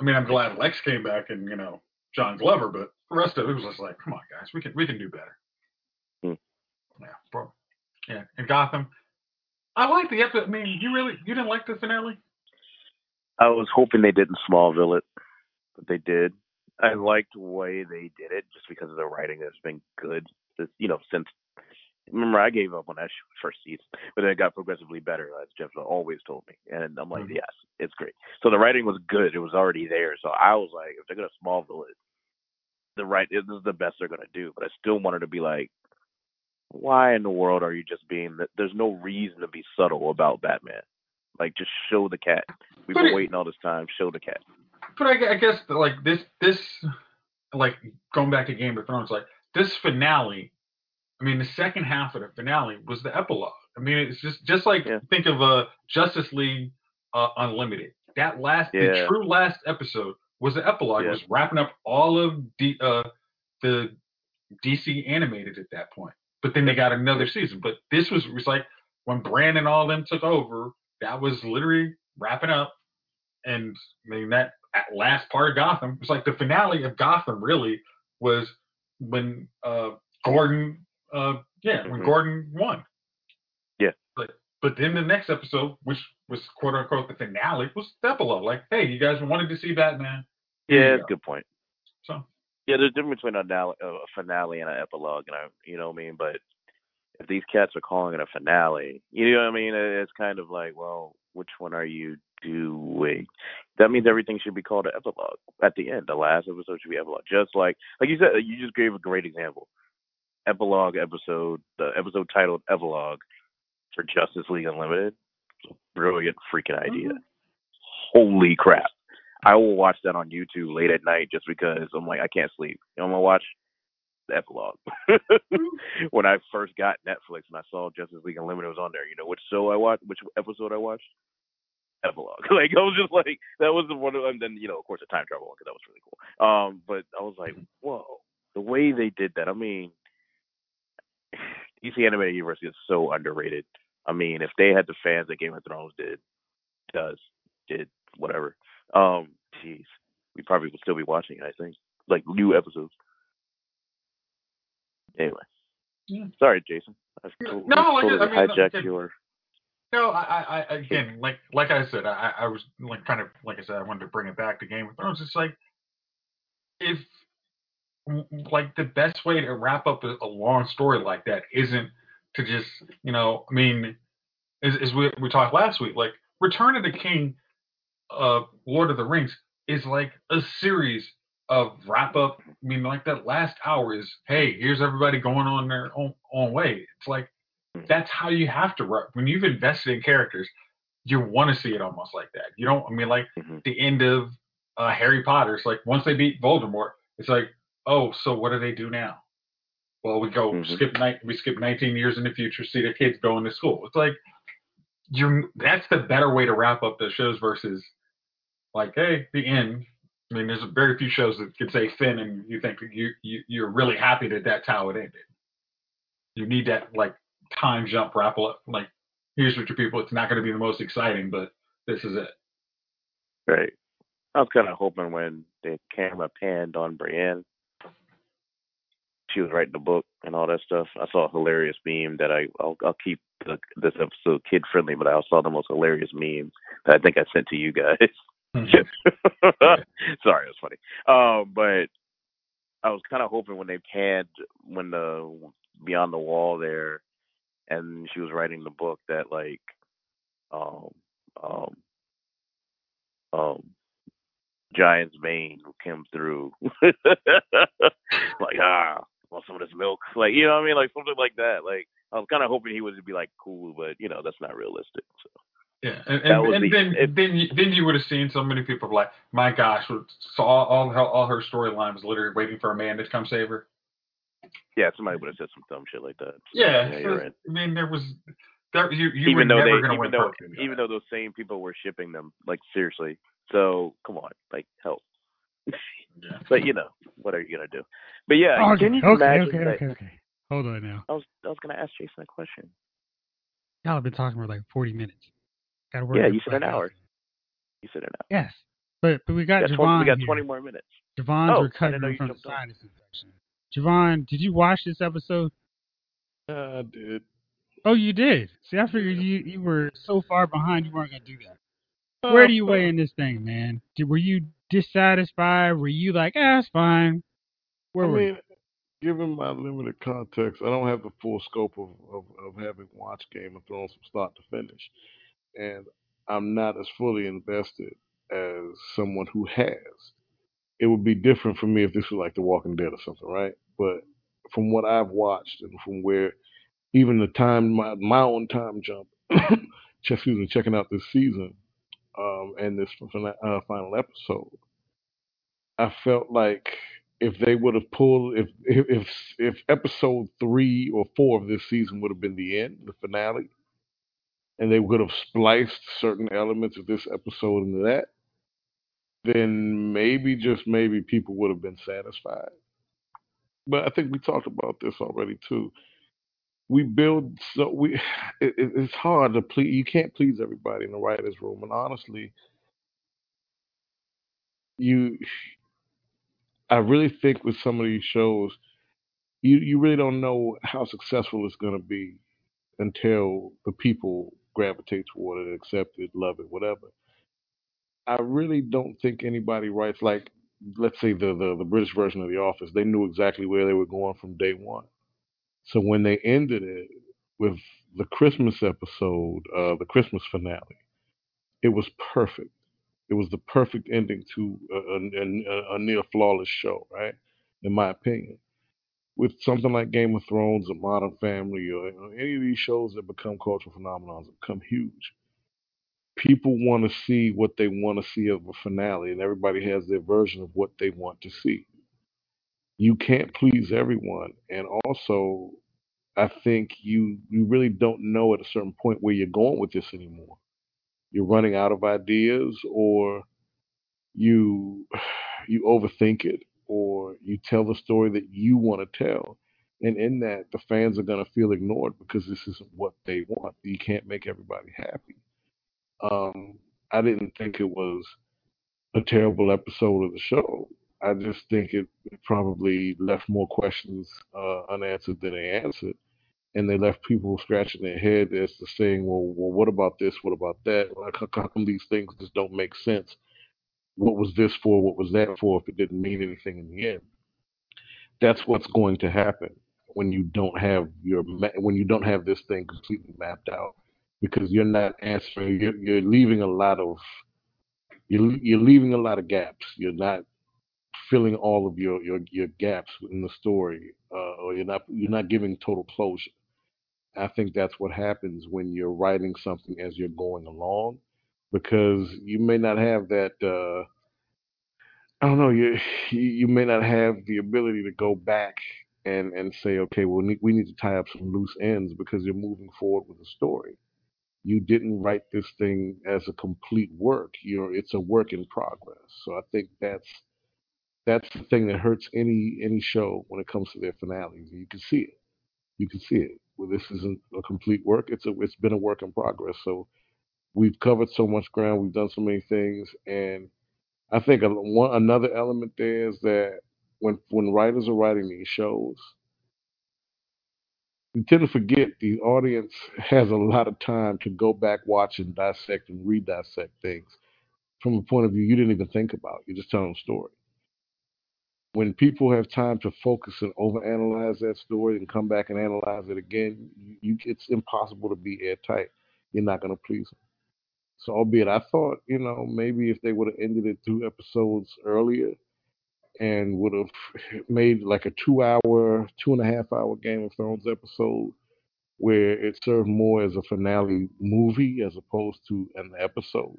I mean, I'm glad Lex came back and you know John Glover, but the rest of it was just like, come on, guys, we can we can do better. Hmm. Yeah, bro. Yeah, and Gotham. I like the episode. I mean, you really you didn't like the finale? I was hoping they didn't Smallville it, but they did. I liked the way they did it just because of the writing that's been good. This, you know, since remember I gave up on that first season, but then it got progressively better, as Jeff always told me, and I'm like, Mhm. yes, it's great. So the writing was good; it was already there. So I was like, if they're gonna Smallville it, the right this is the best they're gonna do. But I still wanted to be like, why in the world are you just being? that? There's no reason to be subtle about Batman. Like, just show the cat. We've But been it- waiting all this time. Show the cat. But I, I guess like this this like going back to Game of Thrones, like this finale. I mean, the second half of the finale was the epilogue. I mean, it's just just like Yeah. think of uh, Justice League uh, Unlimited. That last, the true last episode was the epilogue. It Yeah. was wrapping up all of the uh, the DC animated at that point. But then they got another season. But this was was like when Brandon and all them took over. That was literally wrapping up, and I mean that at last part of Gotham was like the finale of Gotham. Really was when uh, Gordon, uh, yeah, when Mhm. Gordon won. But then the next episode, which was quote unquote the finale, was the epilogue. Like, hey, you guys wanted to see Batman. Here Yeah, it's go. good point. So Yeah, there's a difference between a, finale, a finale and an epilogue, and I, you know what I mean. But if these cats are calling it a finale, you know what I mean? It's kind of like, well, which one are you doing? That means everything should be called an epilogue at the end. The last episode should be epilogue, just like like you said. You just gave a great example. Epilogue episode, the episode titled epilogue for Justice League Unlimited. Brilliant freaking idea. Mm-hmm. Holy crap. I will watch that on YouTube late at night just because I'm like I can't sleep. You know, I'm gonna watch the epilogue. when I first got Netflix and I saw Justice League Unlimited was on there, you know which show I watched, which episode I watched? Epilogue. like I was just like that was the one, of, and then you know of course the time travel one because that was really cool. Um, but I was like, whoa, the way they did that. I mean, DC Animated Universe is so underrated. I mean, if they had the fans that Game of Thrones did, does, did, whatever, um, jeez, we probably would still be watching it. I think, like new episodes. Anyway, yeah. sorry, Jason. I totally, no, totally I mean, hijacked your. No, I, I, again, like, like I said, I, I was like kind of, like I said, I wanted to bring it back to Game of Thrones. It's like, if, like, the best way to wrap up a, a long story like that isn't to just, you know, I mean, as, as we we talked last week, like, Return of the King, uh, Lord of the Rings is like a series of wrap up. I mean, like that last hour is, hey, here's everybody going on their own, own way. It's like that's how you have to run. When you've invested in characters, you want to see it almost like that. You don't. I mean, like mm-hmm. the end of uh, Harry Potter. It's like once they beat Voldemort, it's like, oh, so what do they do now? Well, we go mm-hmm. skip night. We skip 19 years in the future, see the kids going to school. It's like you're. That's the better way to wrap up the shows versus like, hey, the end I mean, there's very few shows that can say Finn, and you think you, you you're really happy that that's how it ended. You need that like time jump wrap up. Like, here's what your people. It's not going to be the most exciting, but this is it. Right. I was kind of hoping when the camera panned on Brienne, she was writing the book and all that stuff. I saw a hilarious meme that I I'll, I'll keep the, this episode kid friendly, but I saw the most hilarious meme that I think I sent to you guys. Sorry, it was funny. Um, but I was kind of hoping when they panned when the beyond the wall there, and she was writing the book that like, um, um, um, Giantsbane came through, like ah, want some of this milk, like you know what I mean, like something like that. Like I was kind of hoping he would be like cool, but you know that's not realistic. So. Yeah, and, and, and the, then it, then you, then you would have seen so many people like, my gosh, saw all all, all her storyline was literally waiting for a man to come save her. Yeah, somebody would have said some dumb shit like that. So, yeah, yeah right. I mean, there was there you you even were though never to win though, Even though those same people were shipping them, like seriously. So come on, like help. Yeah. But you know, what are you gonna do? But yeah, okay, can you okay, imagine okay, that, okay, okay. Hold on now. I was I was gonna ask Jason a question. Y'all have been talking for like forty minutes. Got to work. Yeah, you said an hour. You said an hour. Yes, but but we got, we got Javon. 20, we got here. twenty more minutes. Javon's oh, recovering from the sinus infection. Javon, did you watch this episode? Uh, I did. Oh, you did. See, I figured you you were so far behind you weren't gonna do that. Where do you weigh in this thing, man? Did, were you dissatisfied? Were you like, ah, it's fine? Where I were mean, you? given my limited context, I don't have the full scope of, of, of having watched Game of Thrones from start to finish and I'm not as fully invested as someone who has. It would be different for me if this was like The Walking Dead or something, right? But from what I've watched and from where even the time my my own time jump, excuse me, checking out this season um, and this uh, final episode, I felt like if they would have pulled if if if episode three or four of this season would have been the end, the finale, and they would have spliced certain elements of this episode into that, then maybe just maybe people would have been satisfied. But I think we talked about this already too. We build so we it, it's hard to please. You can't please everybody in the writers' room, and honestly, you. I really think with some of these shows, you you really don't know how successful it's going to be until the people gravitate toward it, accept it, love it, whatever. I really don't think anybody writes like let's say the, the the British version of The Office, they knew exactly where they were going from day one. So when they ended it with the Christmas episode, uh, the Christmas finale, it was perfect. It was the perfect ending to a, a, a, near flawless show, right? In my opinion. With something like Game of Thrones or Modern Family or, any of these shows that become cultural phenomenons become huge, people want to see what they want to see of a finale, and everybody has their version of what they want to see. You can't please everyone, and also, I think you you really don't know at a certain point where you're going with this anymore. You're running out of ideas, or you you overthink it, or you tell the story that you want to tell. And in that, the fans are going to feel ignored because this isn't what they want. You can't make everybody happy. Um, I didn't think it was a terrible episode of the show. I just think it probably left more questions uh, unanswered than they answered, and they left people scratching their head as to saying, "Well, well, what about this? What about that? Like, how come these things just don't make sense? What was this for? What was that for? If it didn't mean anything in the end." That's what's going to happen when you don't have your when you don't have this thing completely mapped out because you're not answering. You're, you're leaving a lot of you're, you're leaving a lot of gaps. You're not filling all of your your, your gaps in the story, uh, or you're not you're not giving total closure. I think that's what happens when you're writing something as you're going along, because you may not have that. Uh, I don't know. You you may not have the ability to go back and and say, okay, well, we need to tie up some loose ends because you're moving forward with the story. You didn't write this thing as a complete work. You're it's a work in progress. So I think that's that's the thing that hurts any any show when it comes to their finales. You can see it. You can see it. Well, this isn't a complete work. It's a it's been a work in progress. So we've covered so much ground. We've done so many things, and I think a, one another element there is that when when writers are writing these shows, you tend to forget the audience has a lot of time to go back, watch, and dissect and re-dissect things from a point of view you didn't even think about. You're just telling a story. When people have time to focus and overanalyze that story and come back and analyze it again, you, it's impossible to be airtight. You're not going to please them. So, albeit I thought, you know, maybe if they would have ended it two episodes earlier and would have made like a two hour, two and a half hour Game of Thrones episode where it served more as a finale movie as opposed to an episode.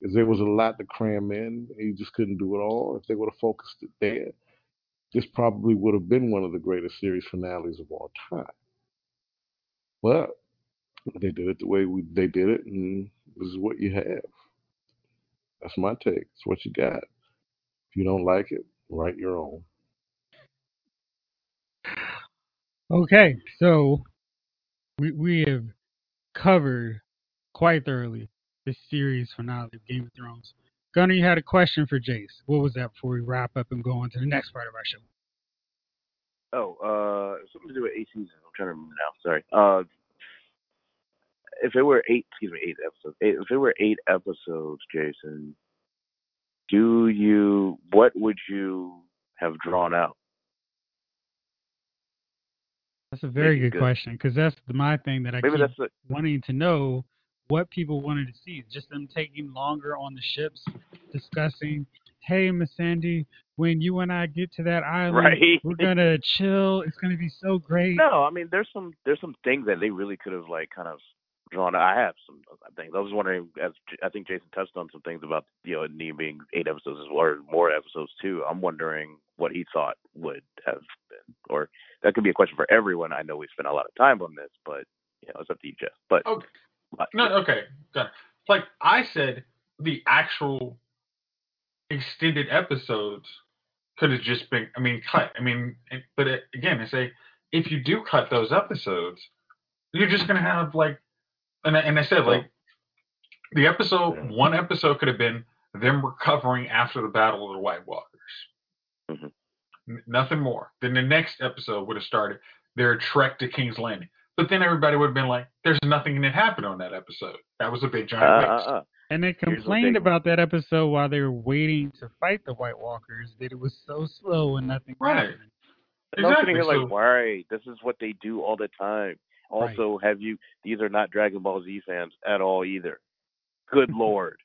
Because there was a lot to cram in, and you just couldn't do it all. If they would have focused it there, this probably would have been one of the greatest series finales of all time. But they did it the way we, they did it, and this is what you have. That's my take. It's what you got. If you don't like it, write your own. Okay, so we we have covered quite thoroughly the series finale of Game of Thrones. Gunner, you had a question for Jace. What was that before we wrap up and go on to the next part of our show? Oh, uh, something to do with eight seasons. I'm trying to remember now. Sorry. Uh, if it were eight, excuse me, eight episodes. Eight, if it were eight episodes, Jason, do you? What would you have drawn out? That's a very good, good. question because that's my thing that I Maybe keep wanting to know what people wanted to see. Just them taking longer on the ships, discussing, hey, Missandei, when you and I get to that island, Right. we're gonna chill. It's gonna be so great. No, I mean there's some there's some things that they really could have like kind of drawn. I have some things. I was wondering, as I think Jason touched on some things about you know it need being eight episodes as well, or more episodes too. I'm wondering what he thought would have been, or that could be a question for everyone. I know we spent a lot of time on this, but you know it's up to you, Jeff. But Okay. But- No, okay. It. Like I said, the actual extended episodes could have just been. I mean, cut. I mean, but it, again, I say if you do cut those episodes, you're just gonna have like, and I, and I said like, the episode one episode could have been them recovering after the Battle of the White Walkers. Mhm. N- nothing more. Then the next episode would have started their trek to King's Landing. But then everybody would have been like, "There's nothing that happened on that episode. That was a big uh, giant waste." uh, uh. And they complained about that episode while they were waiting to fight the White Walkers that it was so slow and nothing Right. happened. And I'm Exactly, here like, so- right, this is what they do all the time. Also, have you? These are not Dragon Ball Z fans at all either. Good lord,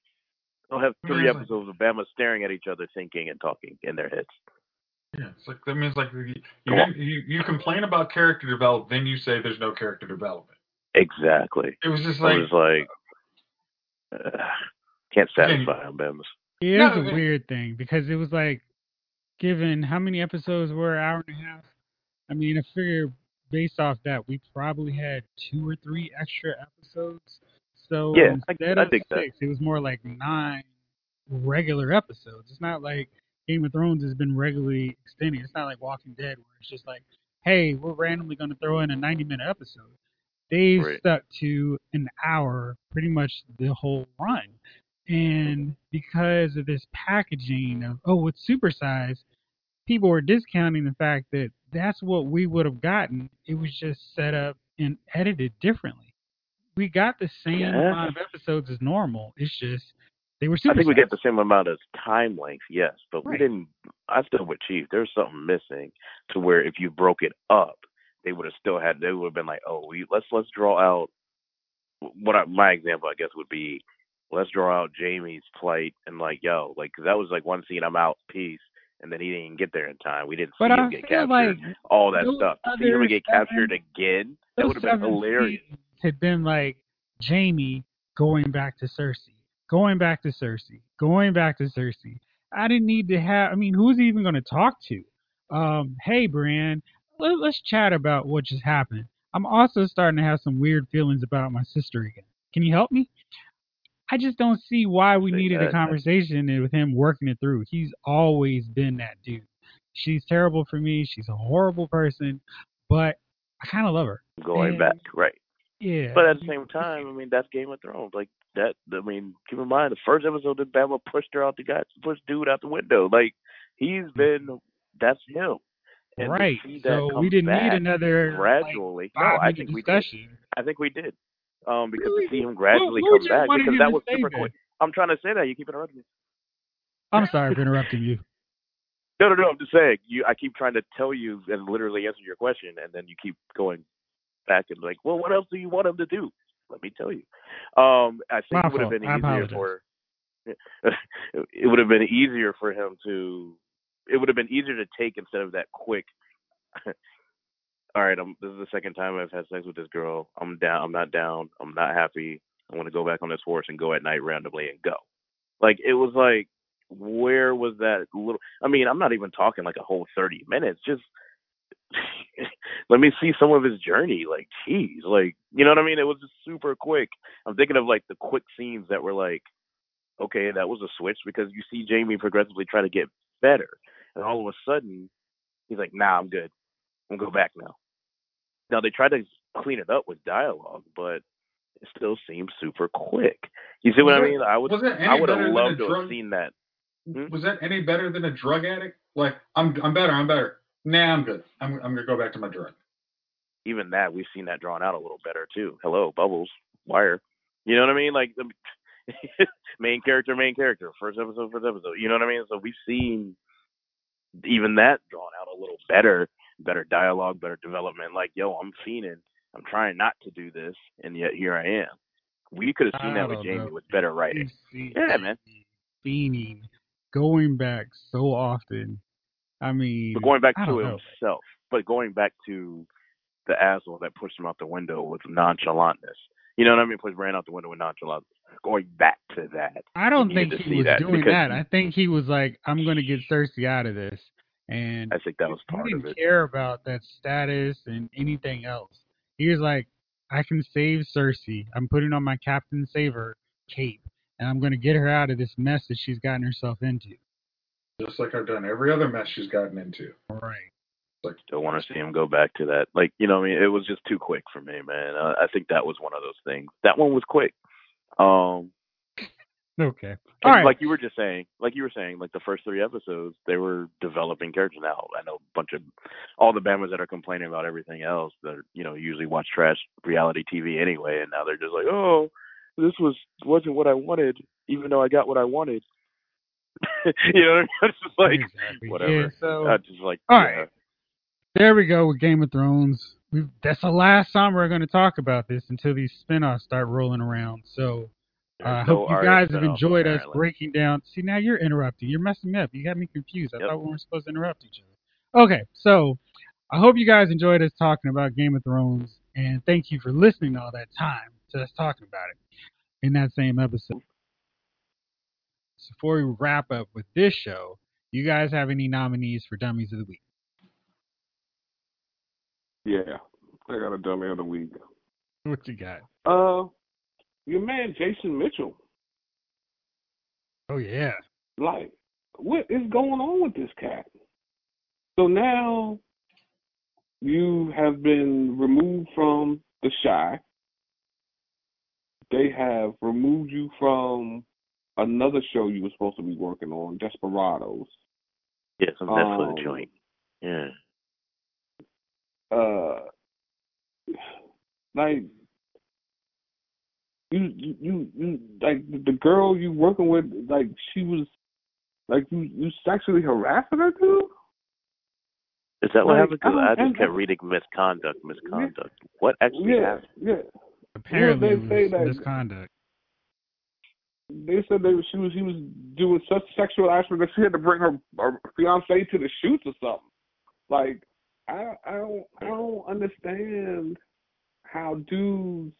they'll have three it's episodes of Bama staring at each other, thinking and talking in their heads. Yeah, it's like that means like you you, Go on. didn't- you you complain about character development, then you say there's no character development. Exactly. It was just I like was like, uh, can't satisfy them, Bama's. Yeah, No, it was a it- weird thing because it was like, given how many episodes were an hour and a half. I mean, I figure based off that, we probably had two or three extra episodes. So Yeah, I- instead I of dig that. six, it was more like nine regular episodes. It's not like Game of Thrones has been regularly extended. It's not like Walking Dead where it's just like, hey, we're randomly going to throw in a 90 minute episode. They Right. stuck to an hour pretty much the whole run. And because of this packaging of, oh, it's supersized, people were discounting the fact that that's what we would have gotten. It was just set up and edited differently. We got the same Yeah. amount of episodes as normal. It's just they were I think we get the same amount of time length, yes, but we didn't. I still with Chief. There's something missing to where if you broke it up, they would have still had. They would have been like, oh, we, let's let's draw out. What I, my example, I guess, would be let's draw out Jaime's plight and like, yo, like that was like one scene. I'm out, peace, and then he didn't even get there in time. We didn't see him get captured. like all that stuff. To see him get seven- captured again, that would have been hilarious. had been like Jamie going back to Cersei, going back to Cersei, going back to Cersei. I didn't need to have. I mean, who's he even going to talk to? Um, hey, Bran, let, let's chat about what just happened. I'm also starting to have some weird feelings about my sister again. Can you help me? I just don't see why we needed a conversation with him working it through. He's always been that dude. She's terrible for me. She's a horrible person, but I kind of love her. Going And- back, right. Yeah. But at the same time, I mean, that's Game of Thrones. Like that. I mean, keep in mind the first episode that Bama pushed her out the guy, pushed dude out the window. Like he's been. That's him. And right. So we didn't need another like, gradually. no, I think we did. I think we did. Um, because Really? to see him gradually come back because that was super quick. I'm trying to say that you keep interrupting me. I'm sorry for interrupting you. No, no, no. I'm just saying. You, I keep trying to tell you and literally answer your question, and then you keep going back and like, well, what else do you want him to do? Let me tell you. Um, I think My it would have been easier for. it would have been easier for him to. It would have been easier to take instead of that quick. All right, I'm, this is the second time I've had sex with this girl. I'm down. I'm not down. I'm not happy. I want to go back on this horse and go at night randomly and go. Like it was like, where was that little? I mean, I'm not even talking like a whole 30 minutes. Just let me see some of his journey. Like, geez, like you know what I mean? It was just super quick. I'm thinking of like the quick scenes that were like, okay, that was a switch because you see Jaime progressively try to get better, and all of a sudden he's like, nah, I'm good. I'm gonna go back now. Now they tried to clean it up with dialogue, but it still seems super quick. You see what Was I it- mean? I would was it any I would have loved to have seen that. Hmm? Was that any better than a drug addict? Like, I'm I'm better, I'm better. Nah, I'm good. I'm I'm gonna go back to my drug. Even that we've seen that drawn out a little better too. Hello, Bubbles, Wire. You know what I mean? Like the main character, main character, first episode, first episode. You know what I mean? So we've seen even that drawn out a little better, better dialogue, better development. Like, yo, I'm fiending. I'm trying not to do this, and yet here I am. We could have seen that with don't Jaime know. with better writing. You Yeah, man. Fiending, going back so often. I mean, But going back to don't know. himself, but going back to the asshole that pushed him out the window with nonchalantness. You know what I mean? Pushed Bran out the window with nonchalantness. Going back to that. I don't think he was that doing that. I think he was like, I'm going to get Cersei out of this. And I think that was he part didn't of it. care about that status and anything else. He was like, I can save Cersei. I'm putting on my Captain Saver cape, and I'm going to get her out of this mess that she's gotten herself into. Just like I've done every other mess she's gotten into. Right. Like, don't want to see him go back to that. Like, you know, what I mean, it was just too quick for me, man. Uh, I think that was one of those things. That one was quick. Um, Okay. All right. like you were just saying, like you were saying, like the first three episodes, they were developing characters. Now I know a bunch of all the Bamas that are complaining about everything else that you know usually watch trash reality TV anyway, and now they're just like, oh, this was wasn't what I wanted, even though I got what I wanted. you know, it's just like Exactly. whatever. Yeah, so I just like All yeah. right. there we go with Game of Thrones. We've, that's the last time we're going to talk about this until these spin-offs start rolling around. So uh, I hope you guys have enjoyed us breaking down. See, now you're interrupting. You're messing me up. You got me confused. I Yep. thought we weren't supposed to interrupt each other. Okay, so I hope you guys enjoyed us talking about Game of Thrones, and thank you for listening all that time to us talking about it in that same episode. Before we wrap up with this show, you guys have any nominees for Dummies of the Week? Yeah, I got a dummy of the week. What you got? Uh, your man Jason Mitchell. Oh yeah. Like, what is going on with this cat? So now you have been removed from the Chi. They have removed you from another show you were supposed to be working on, Desperados. Yeah, some Netflix Um, joint. Yeah. uh like you you you, you like the girl you working with like she was like you you sexually harassing her too Is that what Like, happened? 'Cause I I, don't- just kept reading misconduct, misconduct. What actually yeah happened? yeah Apparently, they say it was that- misconduct. They said they she was he was doing such sexual aspect that she had to bring her, her fiance to the shoots or something like i i don't i don't understand how dudes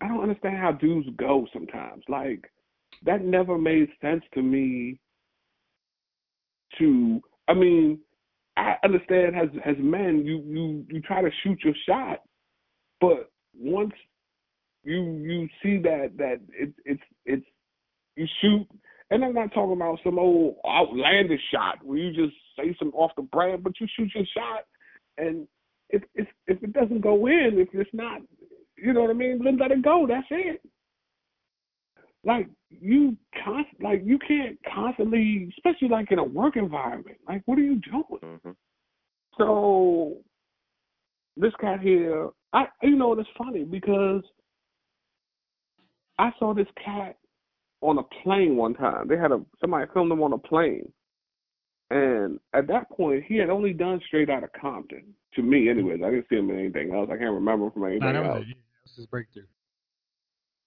I don't understand how dudes go sometimes. Like that never made sense to me. To I mean, I understand as as men, you you you try to shoot your shot, but once you you see that that it, it's it's you shoot, and I'm not talking about some old outlandish shot where you just say some off the brand, but you shoot your shot, and if if if it doesn't go in, if it's not you know what I mean? Then let it go. That's it. Like you const like you can't constantly, especially like in a work environment. Like what are you doing? hmm So this guy here, I you know it's funny because I saw this cat on a plane one time. They had a somebody filmed him on a plane, and at that point he had only done Straight Outta Compton. To me, anyways, I didn't see him in anything else. I can't remember from anything that else. it. That was his breakthrough.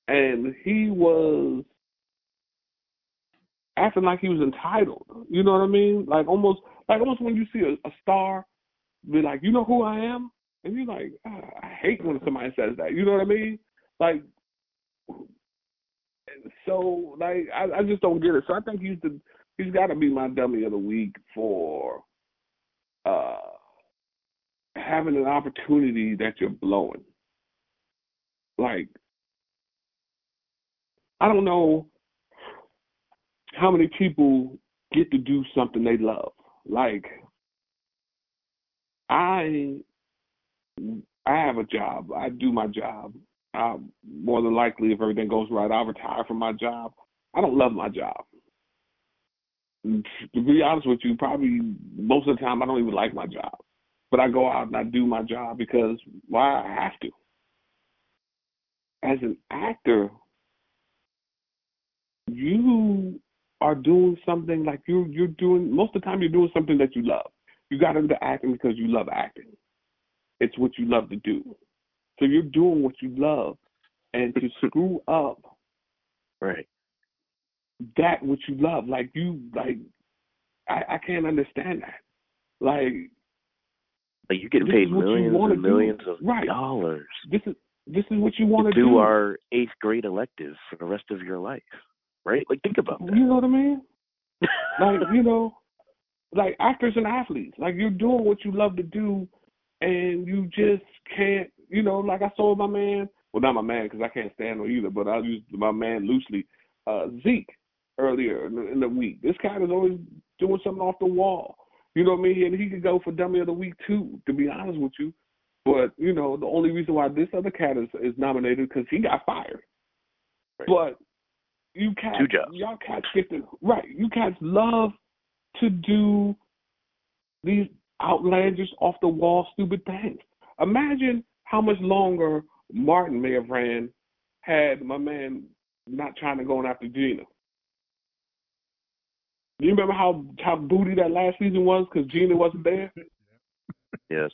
and he was acting like he was entitled. You know what I mean? Like almost, like almost when you see a, a star, be like, you know who I am, and you're like, ah, I hate when somebody says that. You know what I mean? Like, so like I, I just don't get it. So I think he's the he's got to be my dummy of the week for uh having an opportunity that you're blowing. Like I don't know how many people get to do something they love. Like I I have a job. I do my job. I, more than likely, if everything goes right, I'll retire from my job. I don't love my job. To be honest with you, probably most of the time I don't even like my job. But I go out and I do my job because why I have to. As an actor, you are doing something like you you're doing most of the time you're doing something that you love. You got into acting because you love acting. It's what you love to do. So you're doing what you love. And to screw up Right. that which you love, like you like I, I can't understand that. Like Like you're getting paid you millions and do. millions of Right. dollars this is this is what you want to do. our eighth grade elective for the rest of your life. Right? Like think about that. you know what I mean? like you know, like actors and athletes, like you're doing what you love to do, and you just can't. You know, like I saw my man. Well, not my man because I can't stand him either, but I'll use my man loosely. Uh, Zeke earlier in the, in the week. This guy is always doing something off the wall. You know what I mean? And he could go for dummy of the week too. To be honest with you, but you know the only reason why this other cat is is nominated because he got fired. Right. But you cats, y'all cats get to right. You cats love to do these outlandish, off the wall, stupid things. Imagine how much longer Martin may have ran had my man not trying to go after Gina. Do you remember how how booty that last season was because Gina wasn't there? Yes,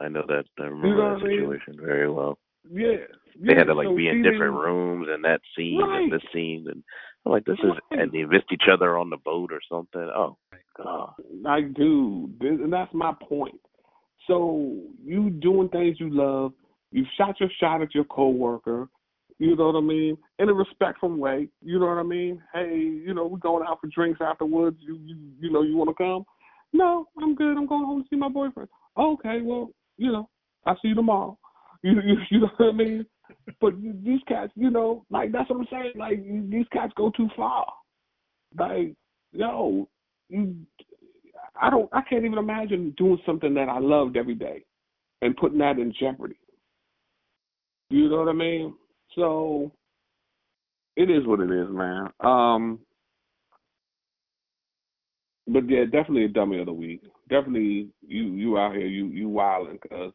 I know that. I remember You know that what I mean? situation very well. Yeah. They yeah. had to like so be in different rooms and that scene Right. and this scene and I'm like this is Right. and they missed each other on the boat or something. Oh god. Like, dude, this, and that's my point. So you doing things you love. You shot your shot at your coworker. You know what I mean? In a respectful way. You know what I mean? Hey, you know, we're going out for drinks afterwards. You, you, you know, you want to come? No, I'm good. I'm going home to see my boyfriend. Okay, well, you know, I'll see you tomorrow. You, you, you know what I mean? But these cats, you know, like that's what I'm saying. Like these cats go too far. Like, yo, you, I don't, I can't even imagine doing something that I loved every day and putting that in jeopardy. You know what I mean? So it is what it is, man. Um, but yeah, definitely a dummy of the week. Definitely, you you out here, you you wilding because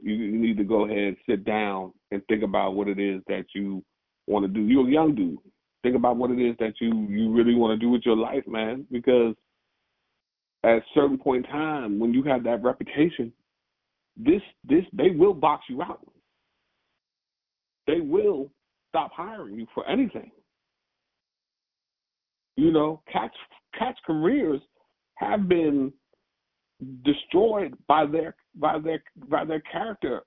you, you need to go ahead sit down and think about what it is that you want to do. You're a young dude. Think about what it is that you you really want to do with your life, man. Because at a certain point in time, when you have that reputation, this this they will box you out. They will stop hiring you for anything. You know, cats cats careers have been destroyed by their by their by their character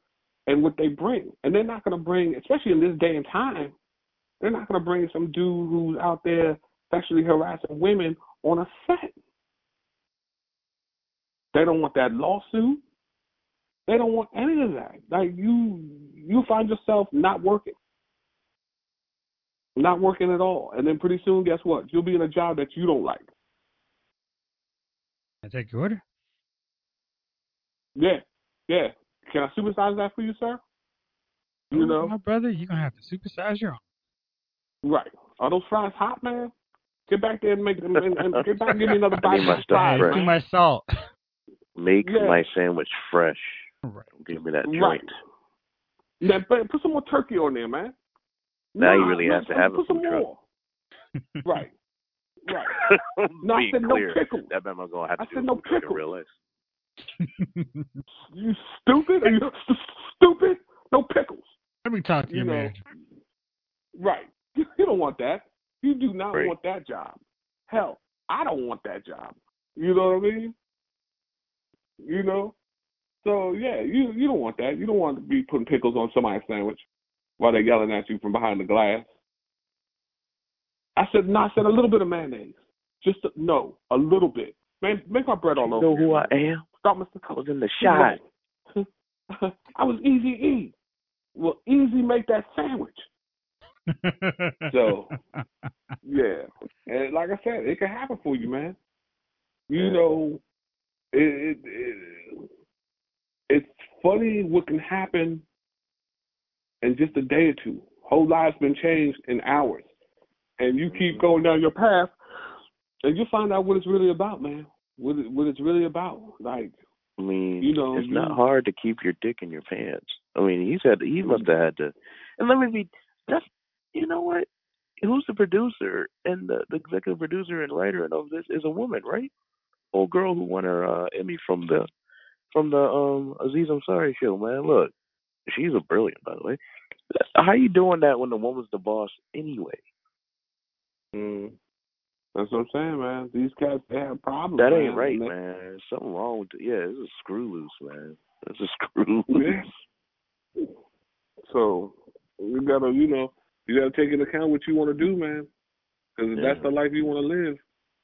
and what they bring. And they're not going to bring, especially in this day and time, they're not going to bring some dude who's out there sexually harassing women on a set. They don't want that lawsuit. They don't want any of that. Like you, you find yourself not working, not working at all, and then pretty soon, guess what? You'll be in a job that you don't like. Is that good? Yeah, yeah. Can I supersize that for you, sir? You Oh, know, my brother, you're gonna have to supersize your own. right? Are those fries hot, man? Get back there and make them, and, and get back and give me another I bite need of my fries, fresh. Too much salt. Make Yeah. my sandwich fresh. Right. Don't give me that Right. joint. Yeah, but put some more turkey on there, man. Now you really no, have to put- have a put some more. Right, right. No, I Being said no clear, pickles. that meant I'm gonna have to I do said no food pickles. real life. You stupid? Are you st- stupid? No pickles. Let me talk to You your know, manager. right? You you don't want that. You do not Right. want that job. Hell, I don't want that job. You know what I mean? You know. So yeah, you you don't want that. You don't want to be putting pickles on somebody's sandwich while they're yelling at you from behind the glass. I said, no, I said a little bit of mayonnaise. Just a, no, a little bit. Man, make my bread all You over. know who I am? Stop, Mr. I was in the shot. I was Easy E. Well, Eazy make that sandwich. So yeah, and like I said, it can happen for you, man. You Yeah. know, it, it, it it's funny what can happen in just a day or two. Whole lives been changed in hours, and you keep Mhm. going down your path, and you find out what it's really about, man. What it, what it's really about, like I mean, You know, it's you- not hard to keep your dick in your pants. I mean, he's had he must have had to. And let me be that's you know what? Who's the producer and the, the executive producer and writer and all of this is a woman, right? Old girl who won her uh, Emmy from the from the um Aziz Ansari show, man. Look, she's a brilliant, by the way. How you doing that when the woman's the boss anyway? Mm. That's what I'm saying, man. These cats they have problems. That man. ain't right, they- man. There's something wrong with it. Yeah, it's a screw loose, man. This a screw loose. So you gotta, you know, you gotta take into account what you want to do, man. Because if Yeah. that's the life you want to live,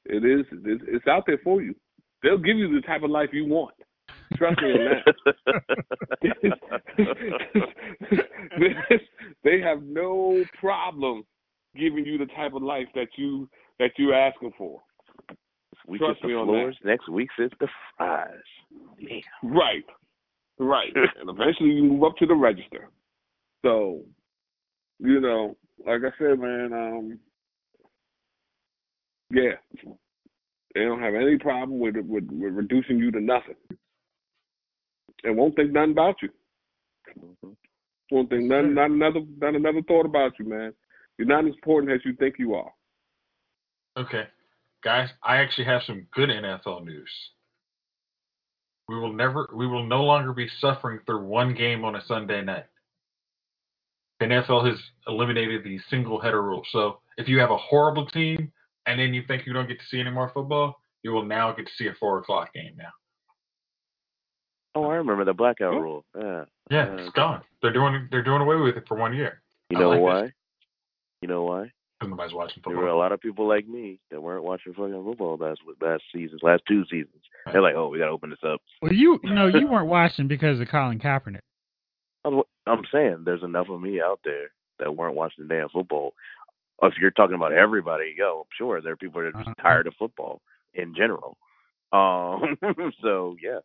it is. It's, it's out there for you. They'll give you the type of life you want. Trust me on that. they have no problem giving you the type of life that you that you're asking for. we Trust me on floors. Next week's is the fries. Damn. Right. Right. and eventually you move up to the register. So, you know, like I said, man, um yeah. They don't have any problem with with, with reducing you to nothing. And won't think nothing about you. Mhm. One thing, not, not another, not another thought about you, man. You're not as important as you think you are. Okay, guys, I actually have some good NFL news. We will never, we will no longer be suffering through one game on a Sunday night. The NFL has eliminated the single header rule. So if you have a horrible team and then you think you don't get to see any more football, you will now get to see a four o'clock game now. Oh, I remember the blackout rule. Yeah. Yeah, Uh, it's gone. They're doing they're doing away with it for one year. You know like why? this. You know why? 'Cause nobody's watching football. There were a lot of people like me that weren't watching fucking football last last seasons, last two seasons. They're like, oh, we gotta open this up. Well, you you know you weren't watching because of Colin Kaepernick. I'm, I'm saying there's enough of me out there that weren't watching the damn football. If you're talking about everybody, yo, sure there are people that are just Uh-huh. tired of football in general. Um, so yeah,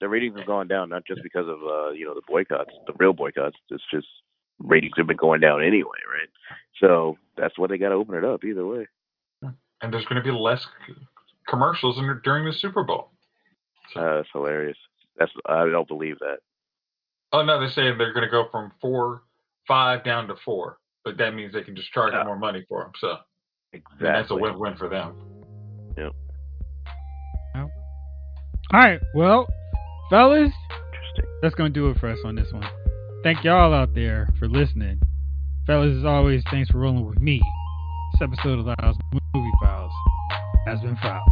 the ratings have gone down not just because of uh, you know the boycotts, the real boycotts. It's just ratings have been going down anyway, right? So that's why they got to open it up either way. And there's going to be less commercials in, during the Super Bowl. Uh, that's hilarious. That's I don't believe that. Oh no, they're saying they're going to go from four, five down to four, but that means they can just charge Yeah. more money for them. So Exactly. that's a win-win for them. Yep. All right, well, fellas, Interesting. that's gonna do it for us on this one. Thank y'all out there for listening, fellas. As always, thanks for rolling with me. This episode of Lyle's Movie Files has been filed.